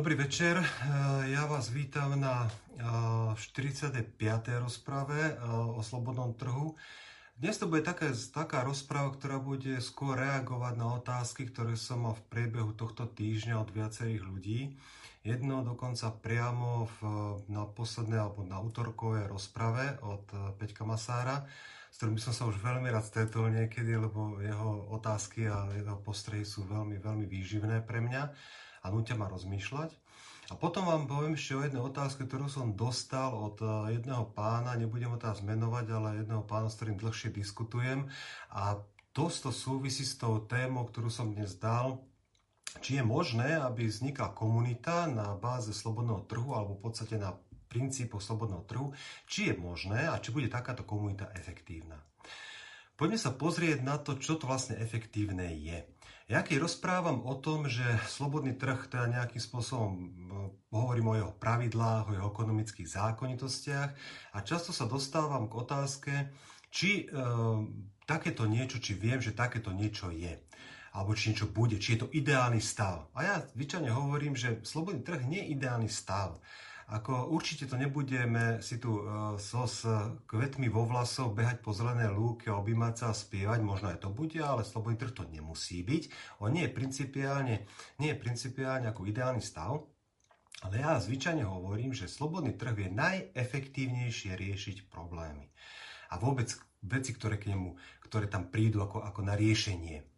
Dobrý večer, eh, ja vás vítam na 45. Eh, rozprave eh, o slobodnom trhu. Dnes to bude taká, taká rozpráva, ktorá bude skôr reagovať na otázky, ktoré som mal v priebehu tohto týždňa od viacerých ľudí. Jedno dokonca priamo v, na poslednej alebo na útorkovej rozprave od Peťka Masára, s ktorým som sa už veľmi rád stretol niekedy, lebo jeho otázky a jeho postrehy sú veľmi, veľmi výživné pre mňa a nutia ma rozmýšľať. A potom vám poviem ešte o jednej otázke, ktorú som dostal od eh, jedného pána, nebudem ho teraz menovať, ale jedného pána, s ktorým dlhšie diskutujem. A dosť to súvisí s tou témou, ktorú som dnes dal, či je možné, aby vznikla komunita na báze slobodného trhu alebo v podstate na princípoch slobodného trhu, či je možné a či bude takáto komunita efektívna. Poďme sa pozrieť na to, čo to vlastne efektívne je. Ja keď rozprávam o tom, že slobodný trh teda nejakým spôsobom hovorím o jeho pravidlách, o jeho ekonomických zákonitostiach a často sa dostávam k otázke, či e, takéto niečo, či viem, že takéto niečo je alebo či niečo bude, či je to ideálny stav. A ja zvyčajne hovorím, že slobodný trh nie je ideálny stav. Ako určite to nebudeme si tu uh, so s kvetmi vo vlasov behať po zelené lúke, objímať sa a spievať, možno aj to bude, ale slobodný trh to nemusí byť. On nie je principiálne, nie je principiálne ako ideálny stav, ale ja zvyčajne hovorím, že slobodný trh vie najefektívnejšie riešiť problémy. A vôbec veci, ktoré k nemu, ktoré tam prídu ako, ako na riešenie.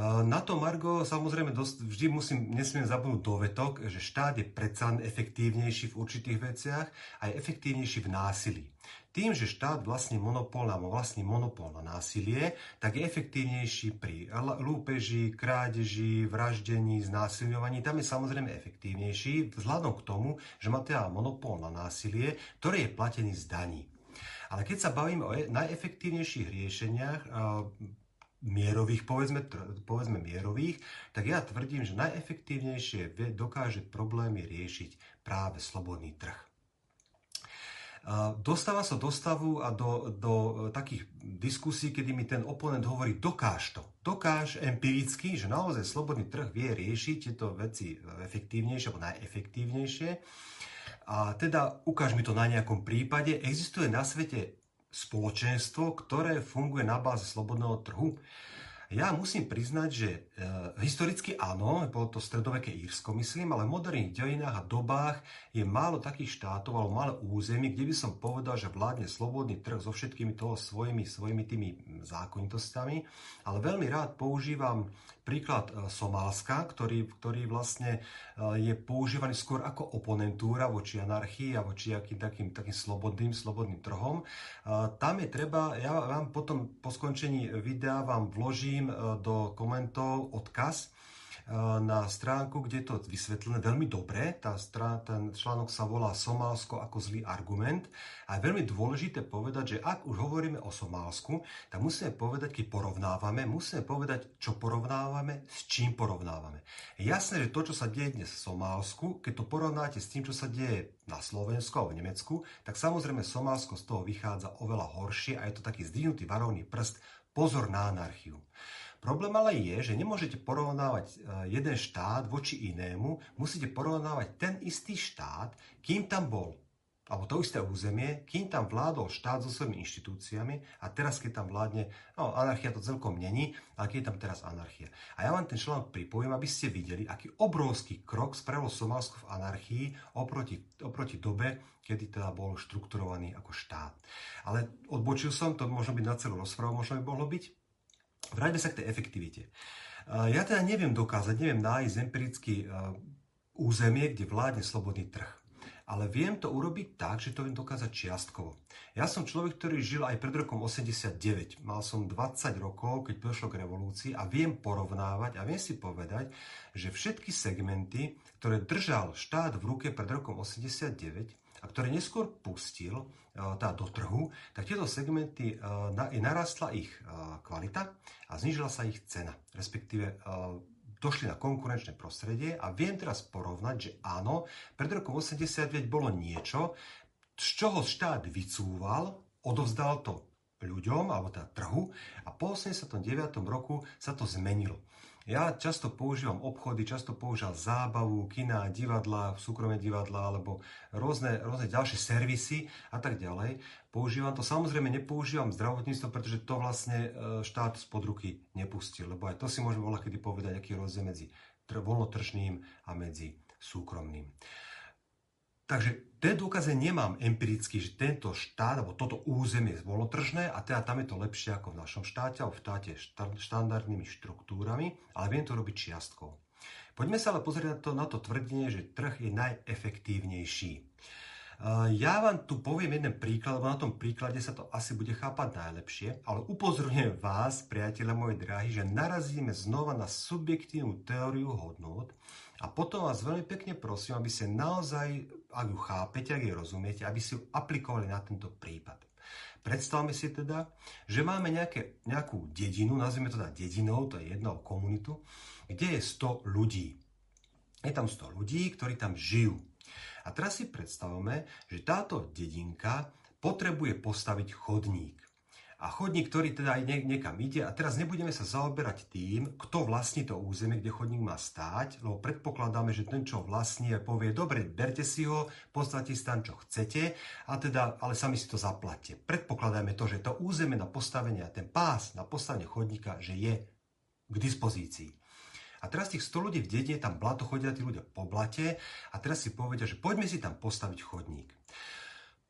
Na to, Margo, samozrejme dosť, vždy musím, nesmiem zabudnúť dovetok, že štát je predsa efektívnejší v určitých veciach a je efektívnejší v násilí. Tým, že štát vlastní monopol na vlastní monopol na násilie, tak je efektívnejší pri lúpeži, krádeži, vraždení, znásilňovaní. Tam je samozrejme efektívnejší vzhľadom k tomu, že má teda monopol na násilie, ktorý je platený z daní. Ale keď sa bavíme o e- najefektívnejších riešeniach, mierových, povedzme, povedzme mierových, tak ja tvrdím, že najefektívnejšie dokáže problémy riešiť práve slobodný trh. Dostáva sa do stavu a do, do takých diskusí, kedy mi ten oponent hovorí, dokáž to. Dokáž empiricky, že naozaj slobodný trh vie riešiť tieto veci efektívnejšie alebo najefektívnejšie. A teda ukáž mi to na nejakom prípade. Existuje na svete spoločenstvo, ktoré funguje na báze slobodného trhu. Ja musím priznať, že e, historicky áno, bolo to stredoveké Írsko, myslím, ale v moderných dejinách a dobách je málo takých štátov alebo málo území, kde by som povedal, že vládne slobodný trh so všetkými toho svojimi, svojimi tými zákonitostami. Ale veľmi rád používam príklad e, Somálska, ktorý, ktorý vlastne e, je používaný skôr ako oponentúra voči anarchii a voči akým takým, takým slobodným, slobodným trhom. E, tam je treba, ja vám potom po skončení videa vám vložím vložím e, do komentov odkaz e, na stránku, kde je to vysvetlené veľmi dobre. Tá strán, ten článok sa volá Somálsko ako zlý argument. A je veľmi dôležité povedať, že ak už hovoríme o Somálsku, tak musíme povedať, keď porovnávame, musíme povedať, čo porovnávame, s čím porovnávame. Je jasné, že to, čo sa deje dnes v Somálsku, keď to porovnáte s tým, čo sa deje na Slovensku alebo v Nemecku, tak samozrejme Somálsko z toho vychádza oveľa horšie a je to taký zdvihnutý varovný prst Pozor na anarchiu. Problém ale je, že nemôžete porovnávať e, jeden štát voči inému, musíte porovnávať ten istý štát, kým tam bol, alebo to isté územie, kým tam vládol štát so svojimi inštitúciami a teraz, keď tam vládne, no anarchia to celkom není, ale keď je tam teraz anarchia. A ja vám ten článok pripojím, aby ste videli, aký obrovský krok spravilo Somálsko v anarchii oproti, oproti dobe, kedy teda bol štrukturovaný ako štát. Ale odbočil som, to možno byť na celú rozprávu, možno by mohlo byť. Vráťme sa k tej efektivite. Ja teda neviem dokázať, neviem nájsť empiricky územie, kde vládne slobodný trh. Ale viem to urobiť tak, že to viem dokázať čiastkovo. Ja som človek, ktorý žil aj pred rokom 89. Mal som 20 rokov, keď došlo k revolúcii a viem porovnávať a viem si povedať, že všetky segmenty, ktoré držal štát v ruke pred rokom 89, a ktoré neskôr pustil tá do trhu, tak tieto segmenty narastla ich kvalita a znižila sa ich cena. Respektíve došli na konkurenčné prostredie a viem teraz porovnať, že áno, pred rokom 89 bolo niečo, z čoho štát vycúval, odovzdal to ľuďom alebo teda trhu a po 89. roku sa to zmenilo. Ja často používam obchody, často používam zábavu, kina, divadla, súkromné divadla alebo rôzne, rôzne ďalšie servisy a tak ďalej. Používam to, samozrejme nepoužívam zdravotníctvo, pretože to vlastne e, štát spod ruky nepustil, lebo aj to si môžeme volať kedy povedať, aký je rozdiel medzi voľnotržným a medzi súkromným. Takže ten dôkaze nemám empiricky, že tento štát alebo toto územie je voľnotržné a teda tam je to lepšie ako v našom štáte alebo v štáte štandardnými štruktúrami, ale viem to robiť čiastkou. Poďme sa ale pozrieť na to, na to tvrdenie, že trh je najefektívnejší. Ja vám tu poviem jeden príklad, lebo na tom príklade sa to asi bude chápať najlepšie, ale upozorňujem vás, priateľe moji drahí, že narazíme znova na subjektívnu teóriu hodnot, a potom vás veľmi pekne prosím, aby ste naozaj, ak ju chápete, ak ju rozumiete, aby si ju aplikovali na tento prípad. Predstavme si teda, že máme nejaké, nejakú dedinu, nazvime to teda dedinou, to je jedna komunitu, kde je 100 ľudí. Je tam 100 ľudí, ktorí tam žijú. A teraz si predstavme, že táto dedinka potrebuje postaviť chodník a chodník, ktorý teda aj niekam ide. A teraz nebudeme sa zaoberať tým, kto vlastní to územie, kde chodník má stáť, lebo predpokladáme, že ten, čo vlastní, povie, dobre, berte si ho, postavte si tam, čo chcete, a teda, ale sami si to zaplatte. Predpokladáme to, že to územie na postavenie, ten pás na postavenie chodníka, že je k dispozícii. A teraz tých 100 ľudí v dedine, tam blato chodia tí ľudia po blate a teraz si povedia, že poďme si tam postaviť chodník.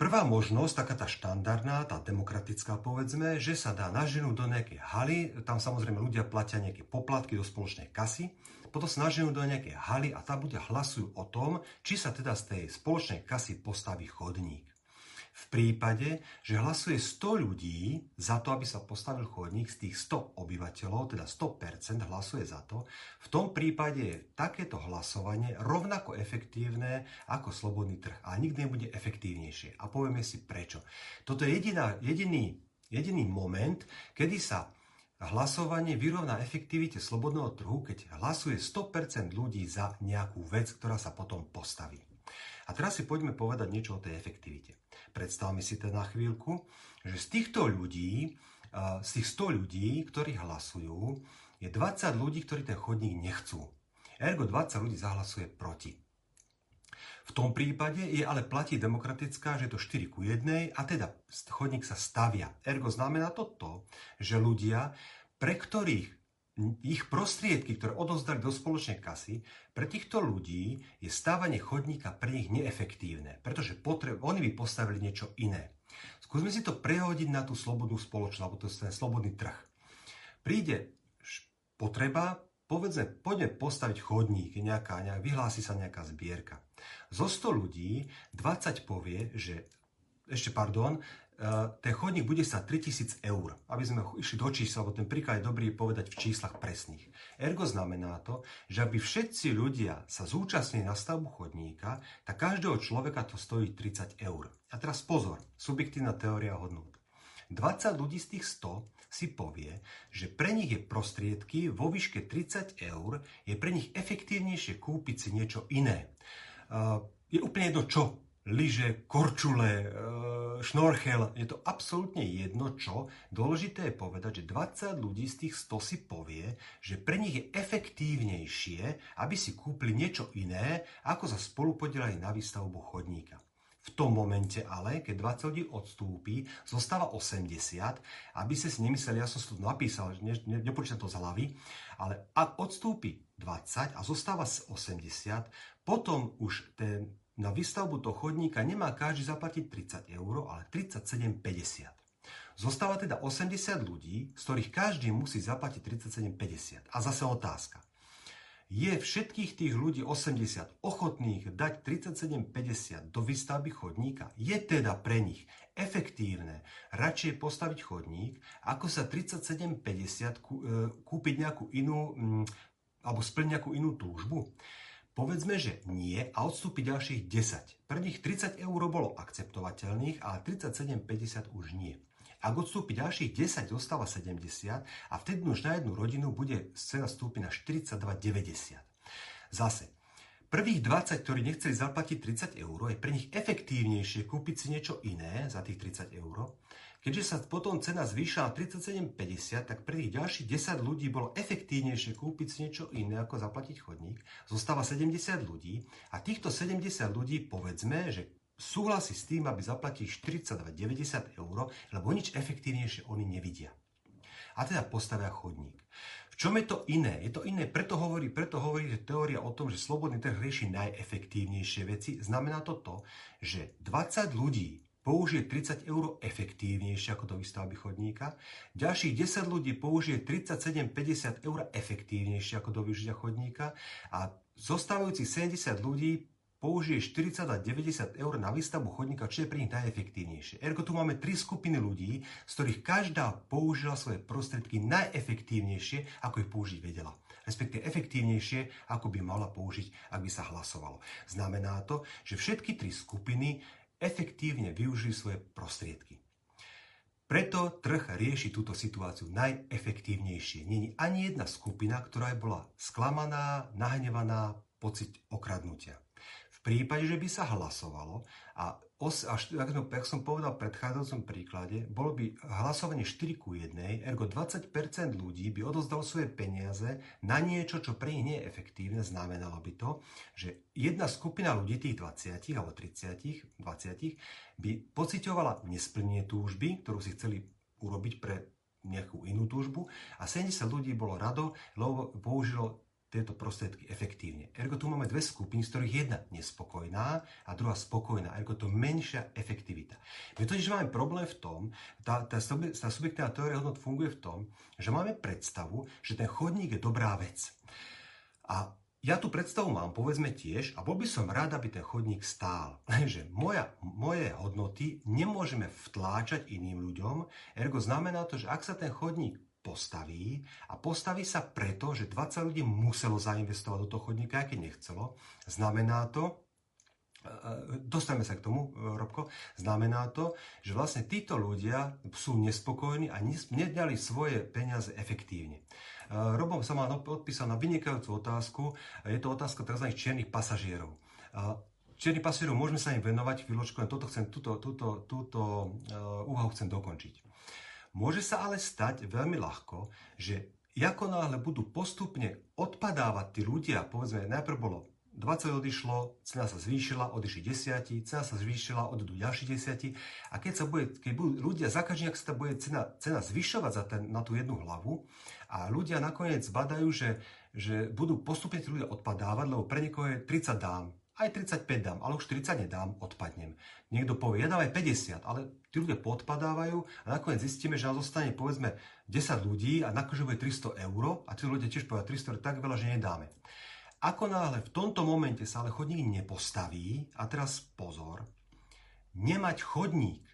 Prvá možnosť, taká tá štandardná, tá demokratická povedzme, že sa dá naženúť do nejakej haly, tam samozrejme ľudia platia nejaké poplatky do spoločnej kasy, potom sa naženú do nejakej haly a tam ľudia hlasujú o tom, či sa teda z tej spoločnej kasy postaví chodník. V prípade, že hlasuje 100 ľudí za to, aby sa postavil chodník z tých 100 obyvateľov, teda 100% hlasuje za to, v tom prípade je takéto hlasovanie rovnako efektívne ako slobodný trh a nikdy nebude efektívnejšie. A povieme si prečo. Toto je jediná, jediný, jediný moment, kedy sa hlasovanie vyrovná efektivite slobodného trhu, keď hlasuje 100% ľudí za nejakú vec, ktorá sa potom postaví. A teraz si poďme povedať niečo o tej efektivite. Predstavme si teda na chvíľku, že z týchto ľudí, z tých 100 ľudí, ktorí hlasujú, je 20 ľudí, ktorí ten chodník nechcú. Ergo 20 ľudí zahlasuje proti. V tom prípade je ale platí demokratická, že je to 4 ku 1 a teda chodník sa stavia. Ergo znamená to to, že ľudia, pre ktorých ich prostriedky, ktoré odozdali do spoločnej kasy, pre týchto ľudí je stávanie chodníka pre nich neefektívne, pretože potreb, oni by postavili niečo iné. Skúsme si to prehodiť na tú slobodnú spoločnosť, alebo to je ten slobodný trh. Príde potreba, povedzme, poďme postaviť chodník, nejaká, nejak, vyhlási sa nejaká zbierka. Zo 100 ľudí 20 povie, že ešte pardon, ten chodník bude sa 3000 eur. Aby sme išli do čísla, lebo ten príklad je dobrý povedať v číslach presných. Ergo znamená to, že aby všetci ľudia sa zúčastnili na stavbu chodníka, tak každého človeka to stojí 30 eur. A teraz pozor, subjektívna teória hodnot. 20 ľudí z tých 100 si povie, že pre nich je prostriedky vo výške 30 eur, je pre nich efektívnejšie kúpiť si niečo iné. Eh, je úplne jedno čo, lyže, korčule, e, šnorchel, je to absolútne jedno čo. Dôležité je povedať, že 20 ľudí z tých 100 si povie, že pre nich je efektívnejšie, aby si kúpili niečo iné, ako sa spolu podielali na výstavbu chodníka. V tom momente ale, keď 20 ľudí odstúpi, zostáva 80, aby ste si nemysleli, ja som si to napísal, ne, ne, nepočítam to z hlavy, ale ak odstúpi 20 a zostáva 80, potom už ten na výstavbu toho chodníka nemá každý zaplatiť 30 eur, ale 37,50. Zostáva teda 80 ľudí, z ktorých každý musí zaplatiť 37,50. A zase otázka. Je všetkých tých ľudí 80 ochotných dať 37,50 do výstavby chodníka? Je teda pre nich efektívne radšej postaviť chodník, ako sa 37,50 e, kúpiť nejakú inú, mm, alebo splniť nejakú inú túžbu? Povedzme, že nie a odstúpi ďalších 10. Prvých 30 eur bolo akceptovateľných, ale 37,50 už nie. Ak odstúpi ďalších 10, zostáva 70 a vtedy už na jednu rodinu bude cena stúpiť na 42,90. Zase, prvých 20, ktorí nechceli zaplatiť 30 eur, je pre nich efektívnejšie kúpiť si niečo iné za tých 30 eur. Keďže sa potom cena zvýšila na 37,50, tak pre tých ďalších 10 ľudí bolo efektívnejšie kúpiť si niečo iné, ako zaplatiť chodník. Zostáva 70 ľudí a týchto 70 ľudí, povedzme, že súhlasí s tým, aby zaplatili 42,90 eur, lebo nič efektívnejšie oni nevidia. A teda postavia chodník. V čom je to iné? Je to iné, preto hovorí, preto hovorí, že teória o tom, že slobodný trh rieši najefektívnejšie veci, znamená to to, že 20 ľudí použije 30 eur efektívnejšie ako do výstavby chodníka, ďalších 10 ľudí použije 37,50 eur efektívnejšie ako do využitia chodníka a zostávajúcich 70 ľudí použije 40 a 90 eur na výstavbu chodníka, čo je pre nich najefektívnejšie. Ergo tu máme tri skupiny ľudí, z ktorých každá použila svoje prostriedky najefektívnejšie, ako ich použiť vedela. Respektíve efektívnejšie, ako by mala použiť, ak by sa hlasovalo. Znamená to, že všetky tri skupiny efektívne využili svoje prostriedky. Preto trh rieši túto situáciu najefektívnejšie. Není ani jedna skupina, ktorá je bola sklamaná, nahnevaná, pocit okradnutia. Prípade, že by sa hlasovalo a os, až, ako som povedal v predchádzajúcom príklade, bolo by hlasovanie 4 ku 1, ergo 20% ľudí by odozdalo svoje peniaze na niečo, čo pre nich nie je efektívne. Znamenalo by to, že jedna skupina ľudí, tých 20 alebo 30, 20, by pocitovala nesplnenie túžby, ktorú si chceli urobiť pre nejakú inú túžbu a 70 ľudí bolo rado, lebo použilo tieto prostriedky efektívne. Ergo tu máme dve skupiny, z ktorých jedna nespokojná a druhá spokojná. Ergo to menšia efektivita. My totiž máme problém v tom, tá, tá, tá subjektívna teória hodnot funguje v tom, že máme predstavu, že ten chodník je dobrá vec. A ja tú predstavu mám, povedzme tiež, a bol by som rád, aby ten chodník stál. Lenže moja, moje hodnoty nemôžeme vtláčať iným ľuďom, ergo znamená to, že ak sa ten chodník postaví a postaví sa preto, že 20 ľudí muselo zainvestovať do toho chodníka, aj keď nechcelo. Znamená to, e, e, dostaneme sa k tomu, e, Robko, znamená to, že vlastne títo ľudia sú nespokojní a nedali svoje peniaze efektívne. Robo sa ma odpísal na vynikajúcu otázku, je to otázka tzv. čiernych pasažierov. Čiernych pasažierov môžeme sa im venovať chvíľočku, len toto chcem, túto, túto, túto úvahu chcem dokončiť. Môže sa ale stať veľmi ľahko, že ako náhle budú postupne odpadávať tí ľudia, povedzme, najprv bolo 20 odišlo, cena sa zvýšila, odišli desiati, cena sa zvýšila, odidú ďalší desiati. A keď, sa bude, keď budú ľudia, za každý, ak sa bude cena, cena zvyšovať za ten, na tú jednu hlavu a ľudia nakoniec badajú, že, že budú postupne tí ľudia odpadávať, lebo pre niekoho je 30 dám, aj 35 dám, ale už 40 nedám, odpadnem. Niekto povie, ja dám aj 50, ale tí ľudia podpadávajú a nakoniec zistíme, že nám zostane povedzme 10 ľudí a nakoniec bude 300 eur a tí ľudia tiež povedia, 300 je tak veľa, že nedáme. Ako náhle v tomto momente sa ale chodník nepostaví, a teraz pozor, nemať chodník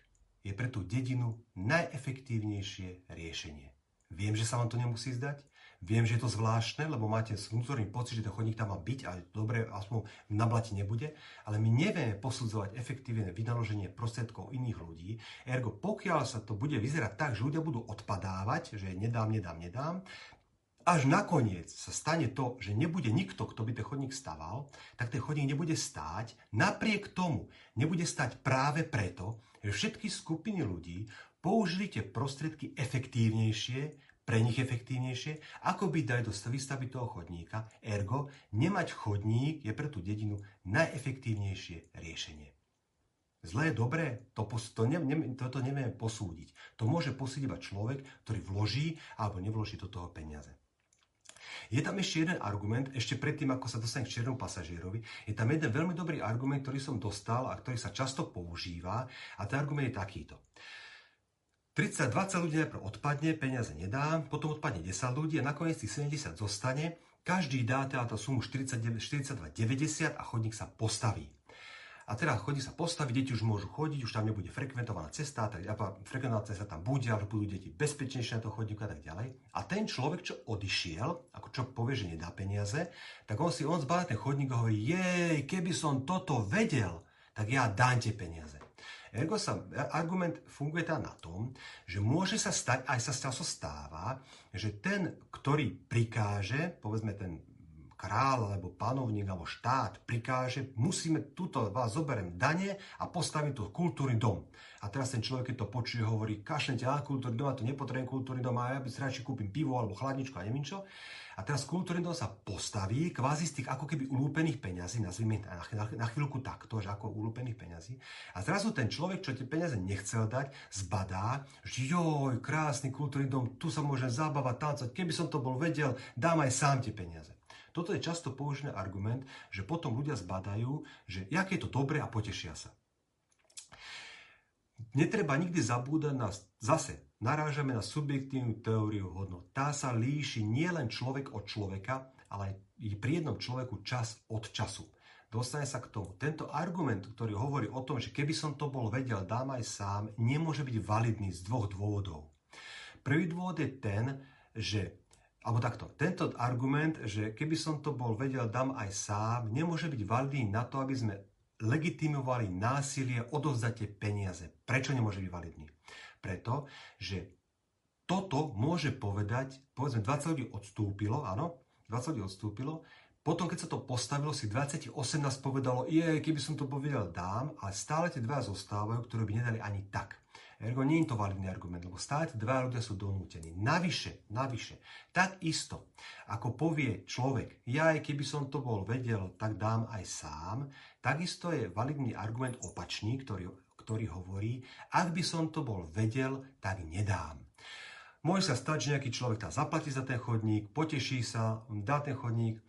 je pre tú dedinu najefektívnejšie riešenie. Viem, že sa vám to nemusí zdať, Viem, že je to zvláštne, lebo máte vnútorný pocit, že ten chodník tam má byť a dobre, aspoň na blati nebude, ale my nevieme posudzovať efektívne vynaloženie prostriedkov iných ľudí. Ergo, pokiaľ sa to bude vyzerať tak, že ľudia budú odpadávať, že nedám, nedám, nedám, až nakoniec sa stane to, že nebude nikto, kto by ten chodník staval, tak ten chodník nebude stáť. Napriek tomu nebude stať práve preto, že všetky skupiny ľudí použili tie prostriedky efektívnejšie, pre nich efektívnejšie, ako by dali do výstavby toho chodníka. Ergo, nemať chodník je pre tú dedinu najefektívnejšie riešenie. Zlé, dobré, to, to ne, ne, toto nevieme posúdiť. To môže posúdiť iba človek, ktorý vloží alebo nevloží do toho peniaze. Je tam ešte jeden argument, ešte predtým, ako sa dostane k čiernom pasažierovi, je tam jeden veľmi dobrý argument, ktorý som dostal a ktorý sa často používa a ten argument je takýto. 30, 20 ľudí najprv odpadne, peniaze nedá, potom odpadne 10 ľudí a nakoniec tých 70 zostane. Každý dá teda tú sumu 42,90 a chodník sa postaví. A teda chodník sa postaví, deti už môžu chodiť, už tam nebude frekventovaná cesta, tak frekventovaná cesta tam bude, ale budú deti bezpečnejšie na to chodníku a tak ďalej. A ten človek, čo odišiel, ako čo povie, že nedá peniaze, tak on si on zbáda ten chodník a hovorí, jej, keby som toto vedel, tak ja dám tie peniaze. Ergo sa, argument funguje teda na tom, že môže sa stať, aj sa často stáva, že ten, ktorý prikáže, povedzme ten král, alebo panovník, alebo štát prikáže, musíme túto vás zoberiem dane a postavím tu kultúrny dom. A teraz ten človek, keď to počuje, hovorí, kašlete na kultúrny dom, a to nepotrebujem kultúrny dom, a ja by si radšej kúpim pivo alebo chladničku a neviem čo. A teraz dom sa postaví kvázi z tých ako keby ulúpených peňazí, nazvime na, na, na chvíľku takto, že ako ulúpených peňazí. A zrazu ten človek, čo tie peniaze nechcel dať, zbadá, že joj, krásny kultúrny dom, tu sa môžem zabávať, tancovať, keby som to bol vedel, dám aj sám tie peniaze. Toto je často použený argument, že potom ľudia zbadajú, že jak je to dobré a potešia sa. Netreba nikdy zabúdať na zase narážame na subjektívnu teóriu hodnot. Tá sa líši nielen človek od človeka, ale aj pri jednom človeku čas od času. Dostane sa k tomu. Tento argument, ktorý hovorí o tom, že keby som to bol vedel, dám aj sám, nemôže byť validný z dvoch dôvodov. Prvý dôvod je ten, že alebo takto, tento argument, že keby som to bol vedel, dám aj sám, nemôže byť validný na to, aby sme legitimovali násilie, odovzdate peniaze. Prečo nemôže byť validný? Preto, že toto môže povedať, povedzme 20 ľudí odstúpilo, áno, 20 ľudí odstúpilo, potom, keď sa to postavilo, si 28 nás povedalo, je, keby som to povedal, dám, ale stále tie dva zostávajú, ktoré by nedali ani tak. Ergo nie je to validný argument, lebo stále dva ľudia sú donútení. Navyše, navyše, tak isto, ako povie človek, ja keby som to bol vedel, tak dám aj sám, takisto je validný argument opačný, ktorý ktorý hovorí, ak by som to bol vedel, tak nedám. Môže sa stať, že nejaký človek tam zaplatí za ten chodník, poteší sa, dá ten chodník,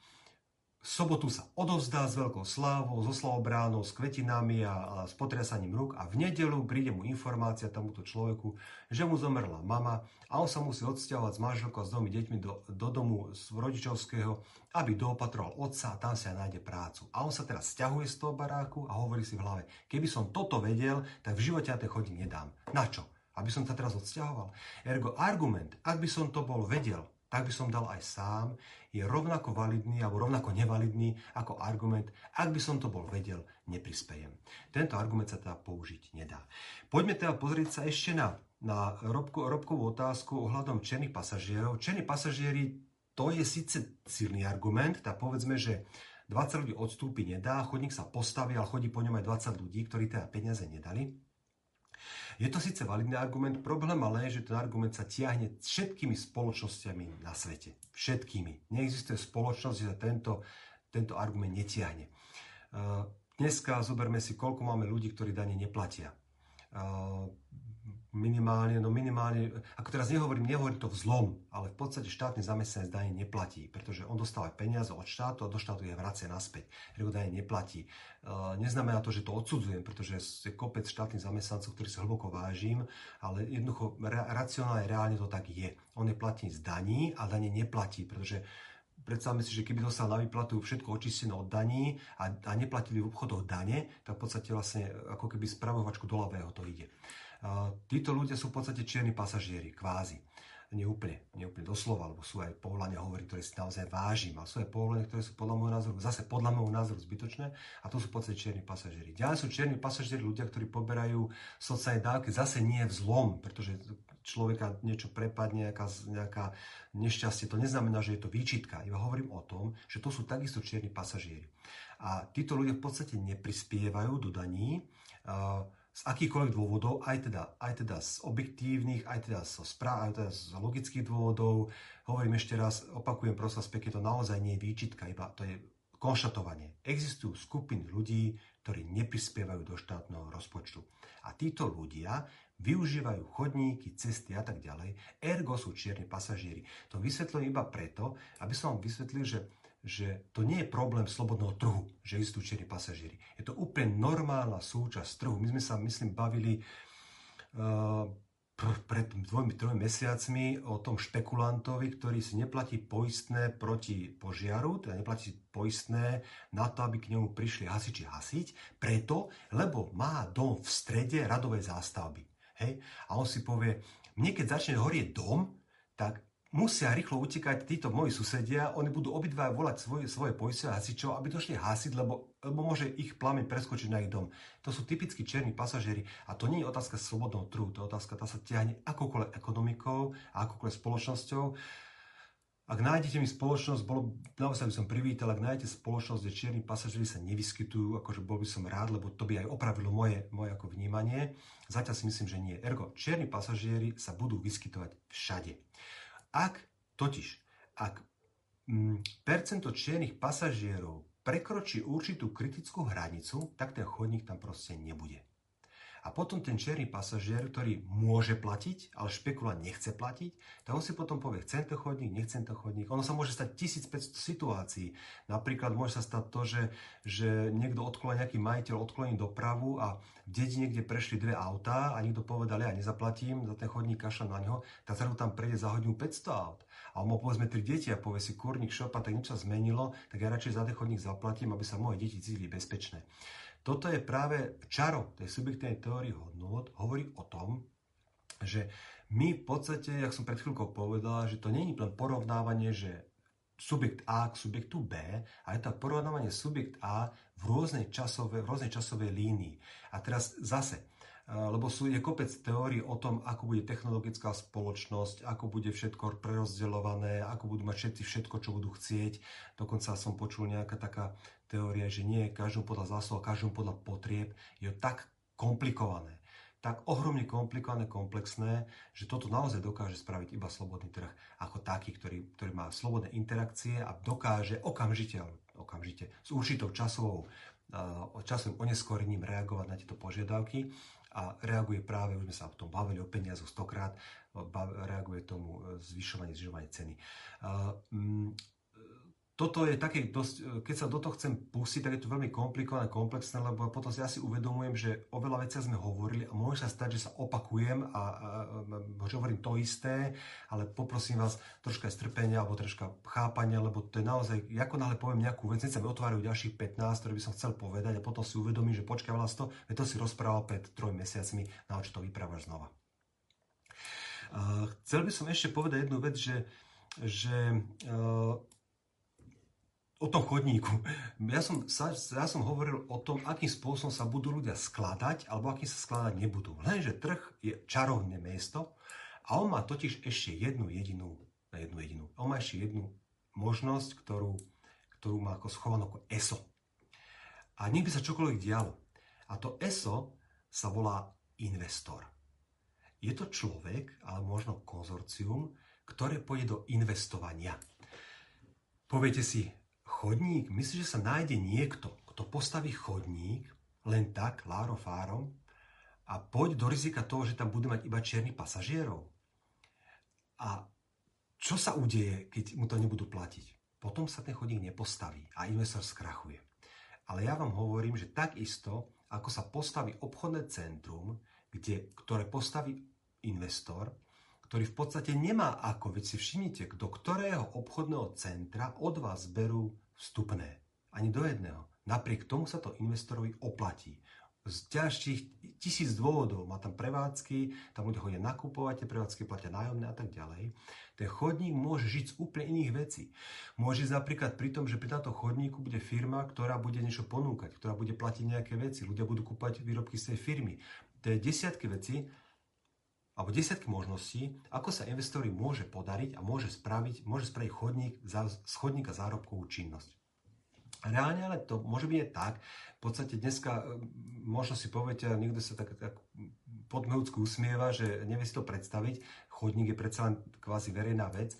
v sobotu sa odovzdá s veľkou slávou, so slavobránou, s kvetinami a, a s potriasaním rúk a v nedelu príde mu informácia tomuto človeku, že mu zomrela mama a on sa musí odsťahovať s manželkou a s dvomi deťmi do, do domu z rodičovského, aby doopatroval otca a tam si aj nájde prácu. A on sa teraz stiahuje z toho baráku a hovorí si v hlave, keby som toto vedel, tak v živote ja ten chodník nedám. Na čo? Aby som sa teraz odsťahoval. Ergo argument, ak by som to bol vedel, tak by som dal aj sám, je rovnako validný alebo rovnako nevalidný ako argument, ak by som to bol vedel, neprispejem. Tento argument sa teda použiť nedá. Poďme teda pozrieť sa ešte na, na Robko, Robkovú otázku ohľadom černých pasažierov. Černí pasažieri, to je síce silný argument, tak povedzme, že 20 ľudí odstúpi nedá, chodník sa postaví, ale chodí po ňom aj 20 ľudí, ktorí teda peniaze nedali. Je to síce validný argument, problém ale je, že ten argument sa tiahne všetkými spoločnosťami na svete. Všetkými. Neexistuje spoločnosť, že tento, tento argument netiahne. Dneska zoberme si, koľko máme ľudí, ktorí dane neplatia minimálne, no minimálne, ako teraz nehovorím, nehovorím to v zlom, ale v podstate štátny zamestnanec dane neplatí, pretože on dostáva peniaze od štátu a do štátu je vracia naspäť. Ergo dane neplatí. Uh, neznamená to, že to odsudzujem, pretože je kopec štátnych zamestnancov, ktorí sa hlboko vážim, ale jednoducho racionálne, reálne to tak je. On je platí z daní a dane neplatí, pretože predstavme si, že keby dostal na výplatu všetko očistené od daní a, a neplatili v obchodoch dane, tak v podstate vlastne ako keby spravovačku do ľavého to ide. Títo ľudia sú v podstate čierni pasažieri, kvázi. Nie úplne, doslova, lebo sú aj povolania, hovorí, ktoré si naozaj vážim, ale sú aj povolania, ktoré sú podľa môjho názoru, zase podľa môjho názoru zbytočné a to sú v podstate čierni pasažieri. Ďalej sú čierni pasažieri ľudia, ktorí poberajú sociálne dávky, zase nie v zlom, pretože človeka niečo prepadne, nejaká, nejaká nešťastie, to neznamená, že je to výčitka. Iba hovorím o tom, že to sú takisto čierni pasažieri. A títo ľudia v podstate neprispievajú do daní, z akýchkoľvek dôvodov, aj teda, aj teda z objektívnych, aj teda, zo správ, aj teda z logických dôvodov. Hovorím ešte raz, opakujem prosím pekne, to naozaj nie je výčitka, iba to je konštatovanie. Existujú skupiny ľudí, ktorí neprispievajú do štátneho rozpočtu. A títo ľudia využívajú chodníky, cesty a tak ďalej, ergo sú čierni pasažieri. To vysvetľujem iba preto, aby som vám vysvetlil, že že to nie je problém slobodného trhu, že existujú čierni pasažieri. Je to úplne normálna súčasť trhu. My sme sa, myslím, bavili uh, pred dvomi, tromi mesiacmi o tom špekulantovi, ktorý si neplatí poistné proti požiaru, teda neplatí poistné na to, aby k nemu prišli hasiči hasiť, preto, lebo má dom v strede radovej zástavby. Hej? A on si povie, mne keď začne horieť dom, tak musia rýchlo utekať títo moji susedia, oni budú obidva volať svoje, svoje poistenie hasičov, aby došli hasiť, lebo, lebo môže ich plameň preskočiť na ich dom. To sú typickí černí pasažieri a to nie je otázka slobodného trhu, to je otázka, tá sa ťahne akoukoľvek ekonomikou a akoukoľvek spoločnosťou. ak nájdete mi spoločnosť, bolo, naozaj by som privítal, ak nájdete spoločnosť, kde čierni pasažieri sa nevyskytujú, akože bol by som rád, lebo to by aj opravilo moje, moje ako vnímanie. Zatiaľ si myslím, že nie. Ergo, čierni pasažieri sa budú vyskytovať všade. Ak totiž, ak mm, percento čiernych pasažierov prekročí určitú kritickú hranicu, tak ten chodník tam proste nebude. A potom ten černý pasažier, ktorý môže platiť, ale špekulant nechce platiť, tak on si potom povie, chcem to chodník, nechcem to chodník. Ono sa môže stať 1500 situácií. Napríklad môže sa stať to, že, že niekto odkloní, nejaký majiteľ odkloní dopravu a v dedine, kde prešli dve autá a niekto povedal, ja nezaplatím za ten chodník, kašľam na ňo, tak zrazu tam prejde za hodinu 500 aut. A on má povedzme tri deti a povie si, kurník šopa, tak niečo sa zmenilo, tak ja radšej za ten chodník zaplatím, aby sa moje deti cítili bezpečné. Toto je práve čaro tej subjektívnej teórii hodnot, hovorí o tom, že my v podstate, jak som pred chvíľkou povedal, že to je len porovnávanie, že subjekt A k subjektu B, ale je to porovnávanie subjekt A v rôznej časovej, v rôznej časovej línii. A teraz zase, lebo sú, je kopec teórií o tom, ako bude technologická spoločnosť, ako bude všetko prerozdeľované, ako budú mať všetci všetko, čo budú chcieť. Dokonca som počul nejaká taká teória, že nie každému podľa zásluh, každému podľa potrieb. Je tak komplikované, tak ohromne komplikované, komplexné, že toto naozaj dokáže spraviť iba slobodný trh ako taký, ktorý, ktorý má slobodné interakcie a dokáže okamžite, okamžite s určitou časovou časovým oneskorením reagovať na tieto požiadavky a reaguje práve, už sme sa o tom bavili o peniazu stokrát, reaguje tomu e, zvyšovanie, zvyšovanie ceny. Toto je také dosť, e, keď sa do toho chcem pustiť, tak je to veľmi komplikované, komplexné, lebo potom si asi uvedomujem, že o veľa veciach sme hovorili a môže sa stať, že sa opakujem a, a, a že hovorím to isté, ale poprosím vás troška strpenia alebo troška chápania, lebo to je naozaj, ako náhle poviem nejakú vec, sa mi otvárajú ďalších 15, ktoré by som chcel povedať a potom si uvedomím, že počkaj to, veď to si rozprával pred troj mesiacmi, na čo to vyprávaš znova. Uh, chcel by som ešte povedať jednu vec, že, že uh, o tom chodníku. Ja som, ja som hovoril o tom, akým spôsobom sa budú ľudia skladať, alebo akým sa skladať nebudú. Lenže trh je čarovné miesto a on má totiž ešte jednu jedinú, jednu jedinú, on má ešte jednu možnosť, ktorú, ktorú má ako schovanú ako ESO. A nech by sa čokoľvek dialo. A to ESO sa volá investor. Je to človek, ale možno konzorcium, ktoré pôjde do investovania. Poviete si, chodník, myslíš, že sa nájde niekto, kto postaví chodník len tak, láro fárom a poď do rizika toho, že tam budú mať iba čiernych pasažierov? A čo sa udeje, keď mu to nebudú platiť? Potom sa ten chodník nepostaví a investor skrachuje. Ale ja vám hovorím, že takisto, ako sa postaví obchodné centrum, kde, ktoré postaví investor, ktorý v podstate nemá ako, veď si všimnite, do ktorého obchodného centra od vás berú vstupné. Ani do jedného. Napriek tomu sa to investorovi oplatí. Z ťažších tisíc dôvodov má tam prevádzky, tam ľudia chodia nakupovať, tie prevádzky platia nájomné a tak ďalej. Ten chodník môže žiť z úplne iných vecí. Môže napríklad pri tom, že pri tomto chodníku bude firma, ktorá bude niečo ponúkať, ktorá bude platiť nejaké veci. Ľudia budú kúpať výrobky z tej firmy. To je desiatky vecí, alebo desiatky možností, ako sa investori môže podariť a môže spraviť, môže spraviť chodník, z chodníka zárobkovú činnosť. Reálne ale to môže byť aj tak. V podstate dneska e, možno si poviete, niekto sa tak, tak podmehúcky usmieva, že nevie si to predstaviť. Chodník je predsa len kvázi verejná vec.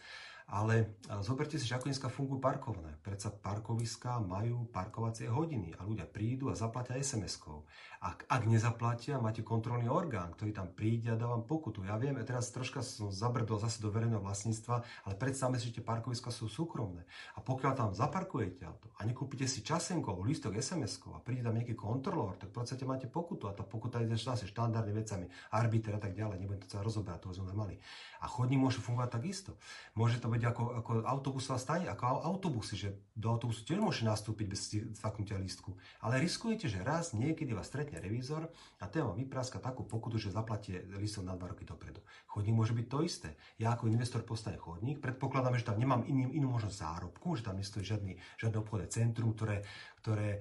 Ale zoberte si, že ako dneska fungujú parkovné. Predsa parkoviská majú parkovacie hodiny a ľudia prídu a zaplatia SMS-kou. Ak, ak nezaplatia, máte kontrolný orgán, ktorý tam príde a dá vám pokutu. Ja viem, teraz troška som zabrdol zase do verejného vlastníctva, ale predstavme si, že tie parkoviska sú súkromné. A pokiaľ tam zaparkujete auto a nekúpite si časenko lístok SMS-kou a príde tam nejaký kontrolór, tak v podstate máte pokutu a tá pokuta ide zase štandardnými vecami, arbiter a tak ďalej. Nebudem to celé rozoberať, to sme mali. A chodník môže fungovať takisto. Môže to byť ako, ako autobusová stane, ako autobusy, že do autobusu tiež môže nastúpiť bez faknutia lístku. Ale riskujete, že raz niekedy vás stretne revízor a ten vám vypráska takú pokutu, že zaplatíte lístok na dva roky dopredu. Chodník môže byť to isté. Ja ako investor postavím chodník, predpokladám, že tam nemám inú, inú možnosť zárobku, že tam nestojí žiadny, žiadne obchodné centrum, ktoré, ktoré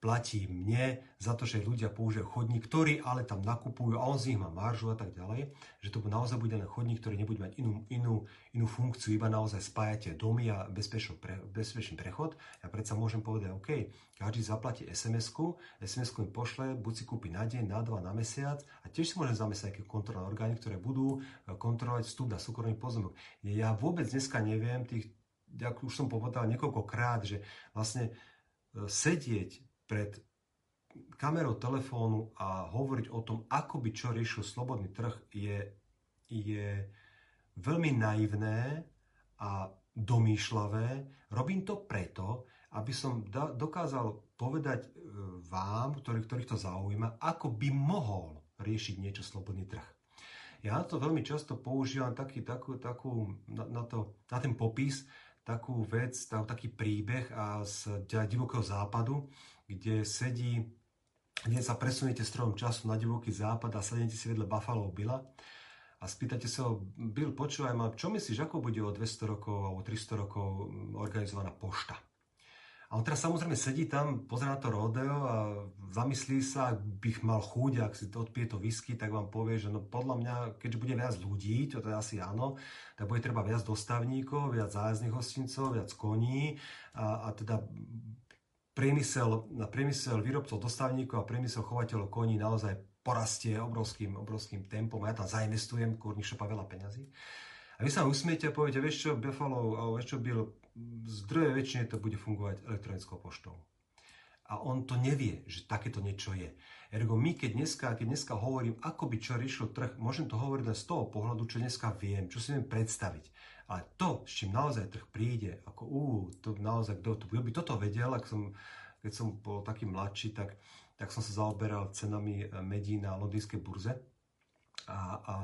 platí mne za to, že ľudia použijú chodník, ktorý ale tam nakupujú a on z nich má maržu a tak ďalej, že to naozaj bude len chodník, ktorý nebude mať inú, inú, inú funkciu, iba naozaj spájate domy a bezpečný, pre, bezpečný prechod. Ja predsa môžem povedať, OK, každý zaplatí SMS-ku, SMS-ku mi pošle, buď si kúpi na deň, na dva, na mesiac a tiež si môžem zamestnať nejaké kontrolné orgány, ktoré budú e, kontrolovať vstup na súkromný pozemok. Ja vôbec dneska neviem, tých, ako už som povedal niekoľkokrát, že vlastne e, sedieť pred kamerou telefónu a hovoriť o tom, ako by čo riešil slobodný trh, je, je veľmi naivné a domýšľavé. Robím to preto, aby som da, dokázal povedať e, vám, ktorých, ktorých to zaujíma, ako by mohol riešiť niečo slobodný trh. Ja to veľmi často používam taký, takú, takú, na, na, to, na ten popis, takú vec, taký príbeh a z divokého západu, kde sedí, kde sa presuniete strom času na divoký západ a sednete si vedľa Buffalo Billa a spýtate sa ho, Bill, počúvaj ma, čo myslíš, ako bude o 200 rokov alebo 300 rokov organizovaná pošta? A on teraz samozrejme sedí tam, pozerá na to rodeo a zamyslí sa, ak bych mal chuť, ak si odpije to whisky, tak vám povie, že no podľa mňa, keďže bude viac ľudí, to teda asi áno, tak bude treba viac dostavníkov, viac zájazdných hostincov, viac koní a, a teda priemysel, priemysel výrobcov dostavníkov a priemysel chovateľov koní naozaj porastie obrovským, obrovským tempom a ja tam zainvestujem, kurník šopa veľa peňazí. A vy sa usmiete a poviete, vieš čo, Buffalo, alebo vieš čo, Bill, zdroje väčšine to bude fungovať elektronickou poštou. A on to nevie, že takéto niečo je. Ergo my, keď dneska, keď dneska hovorím, ako by čo riešil trh, môžem to hovoriť len z toho pohľadu, čo dneska viem, čo si viem predstaviť. Ale to, s čím naozaj trh príde, ako ú, to naozaj, kto, to, kto by toto vedel, ak som, keď som bol taký mladší, tak, tak som sa zaoberal cenami eh, medí na londýnskej burze. A, a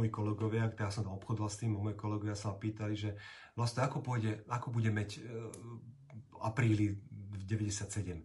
moji kolegovia, ktorá som tam obchodoval s tým, moji kolegovia sa pýtali, že vlastne ako, pôjde, ako bude meť e, v apríli v 97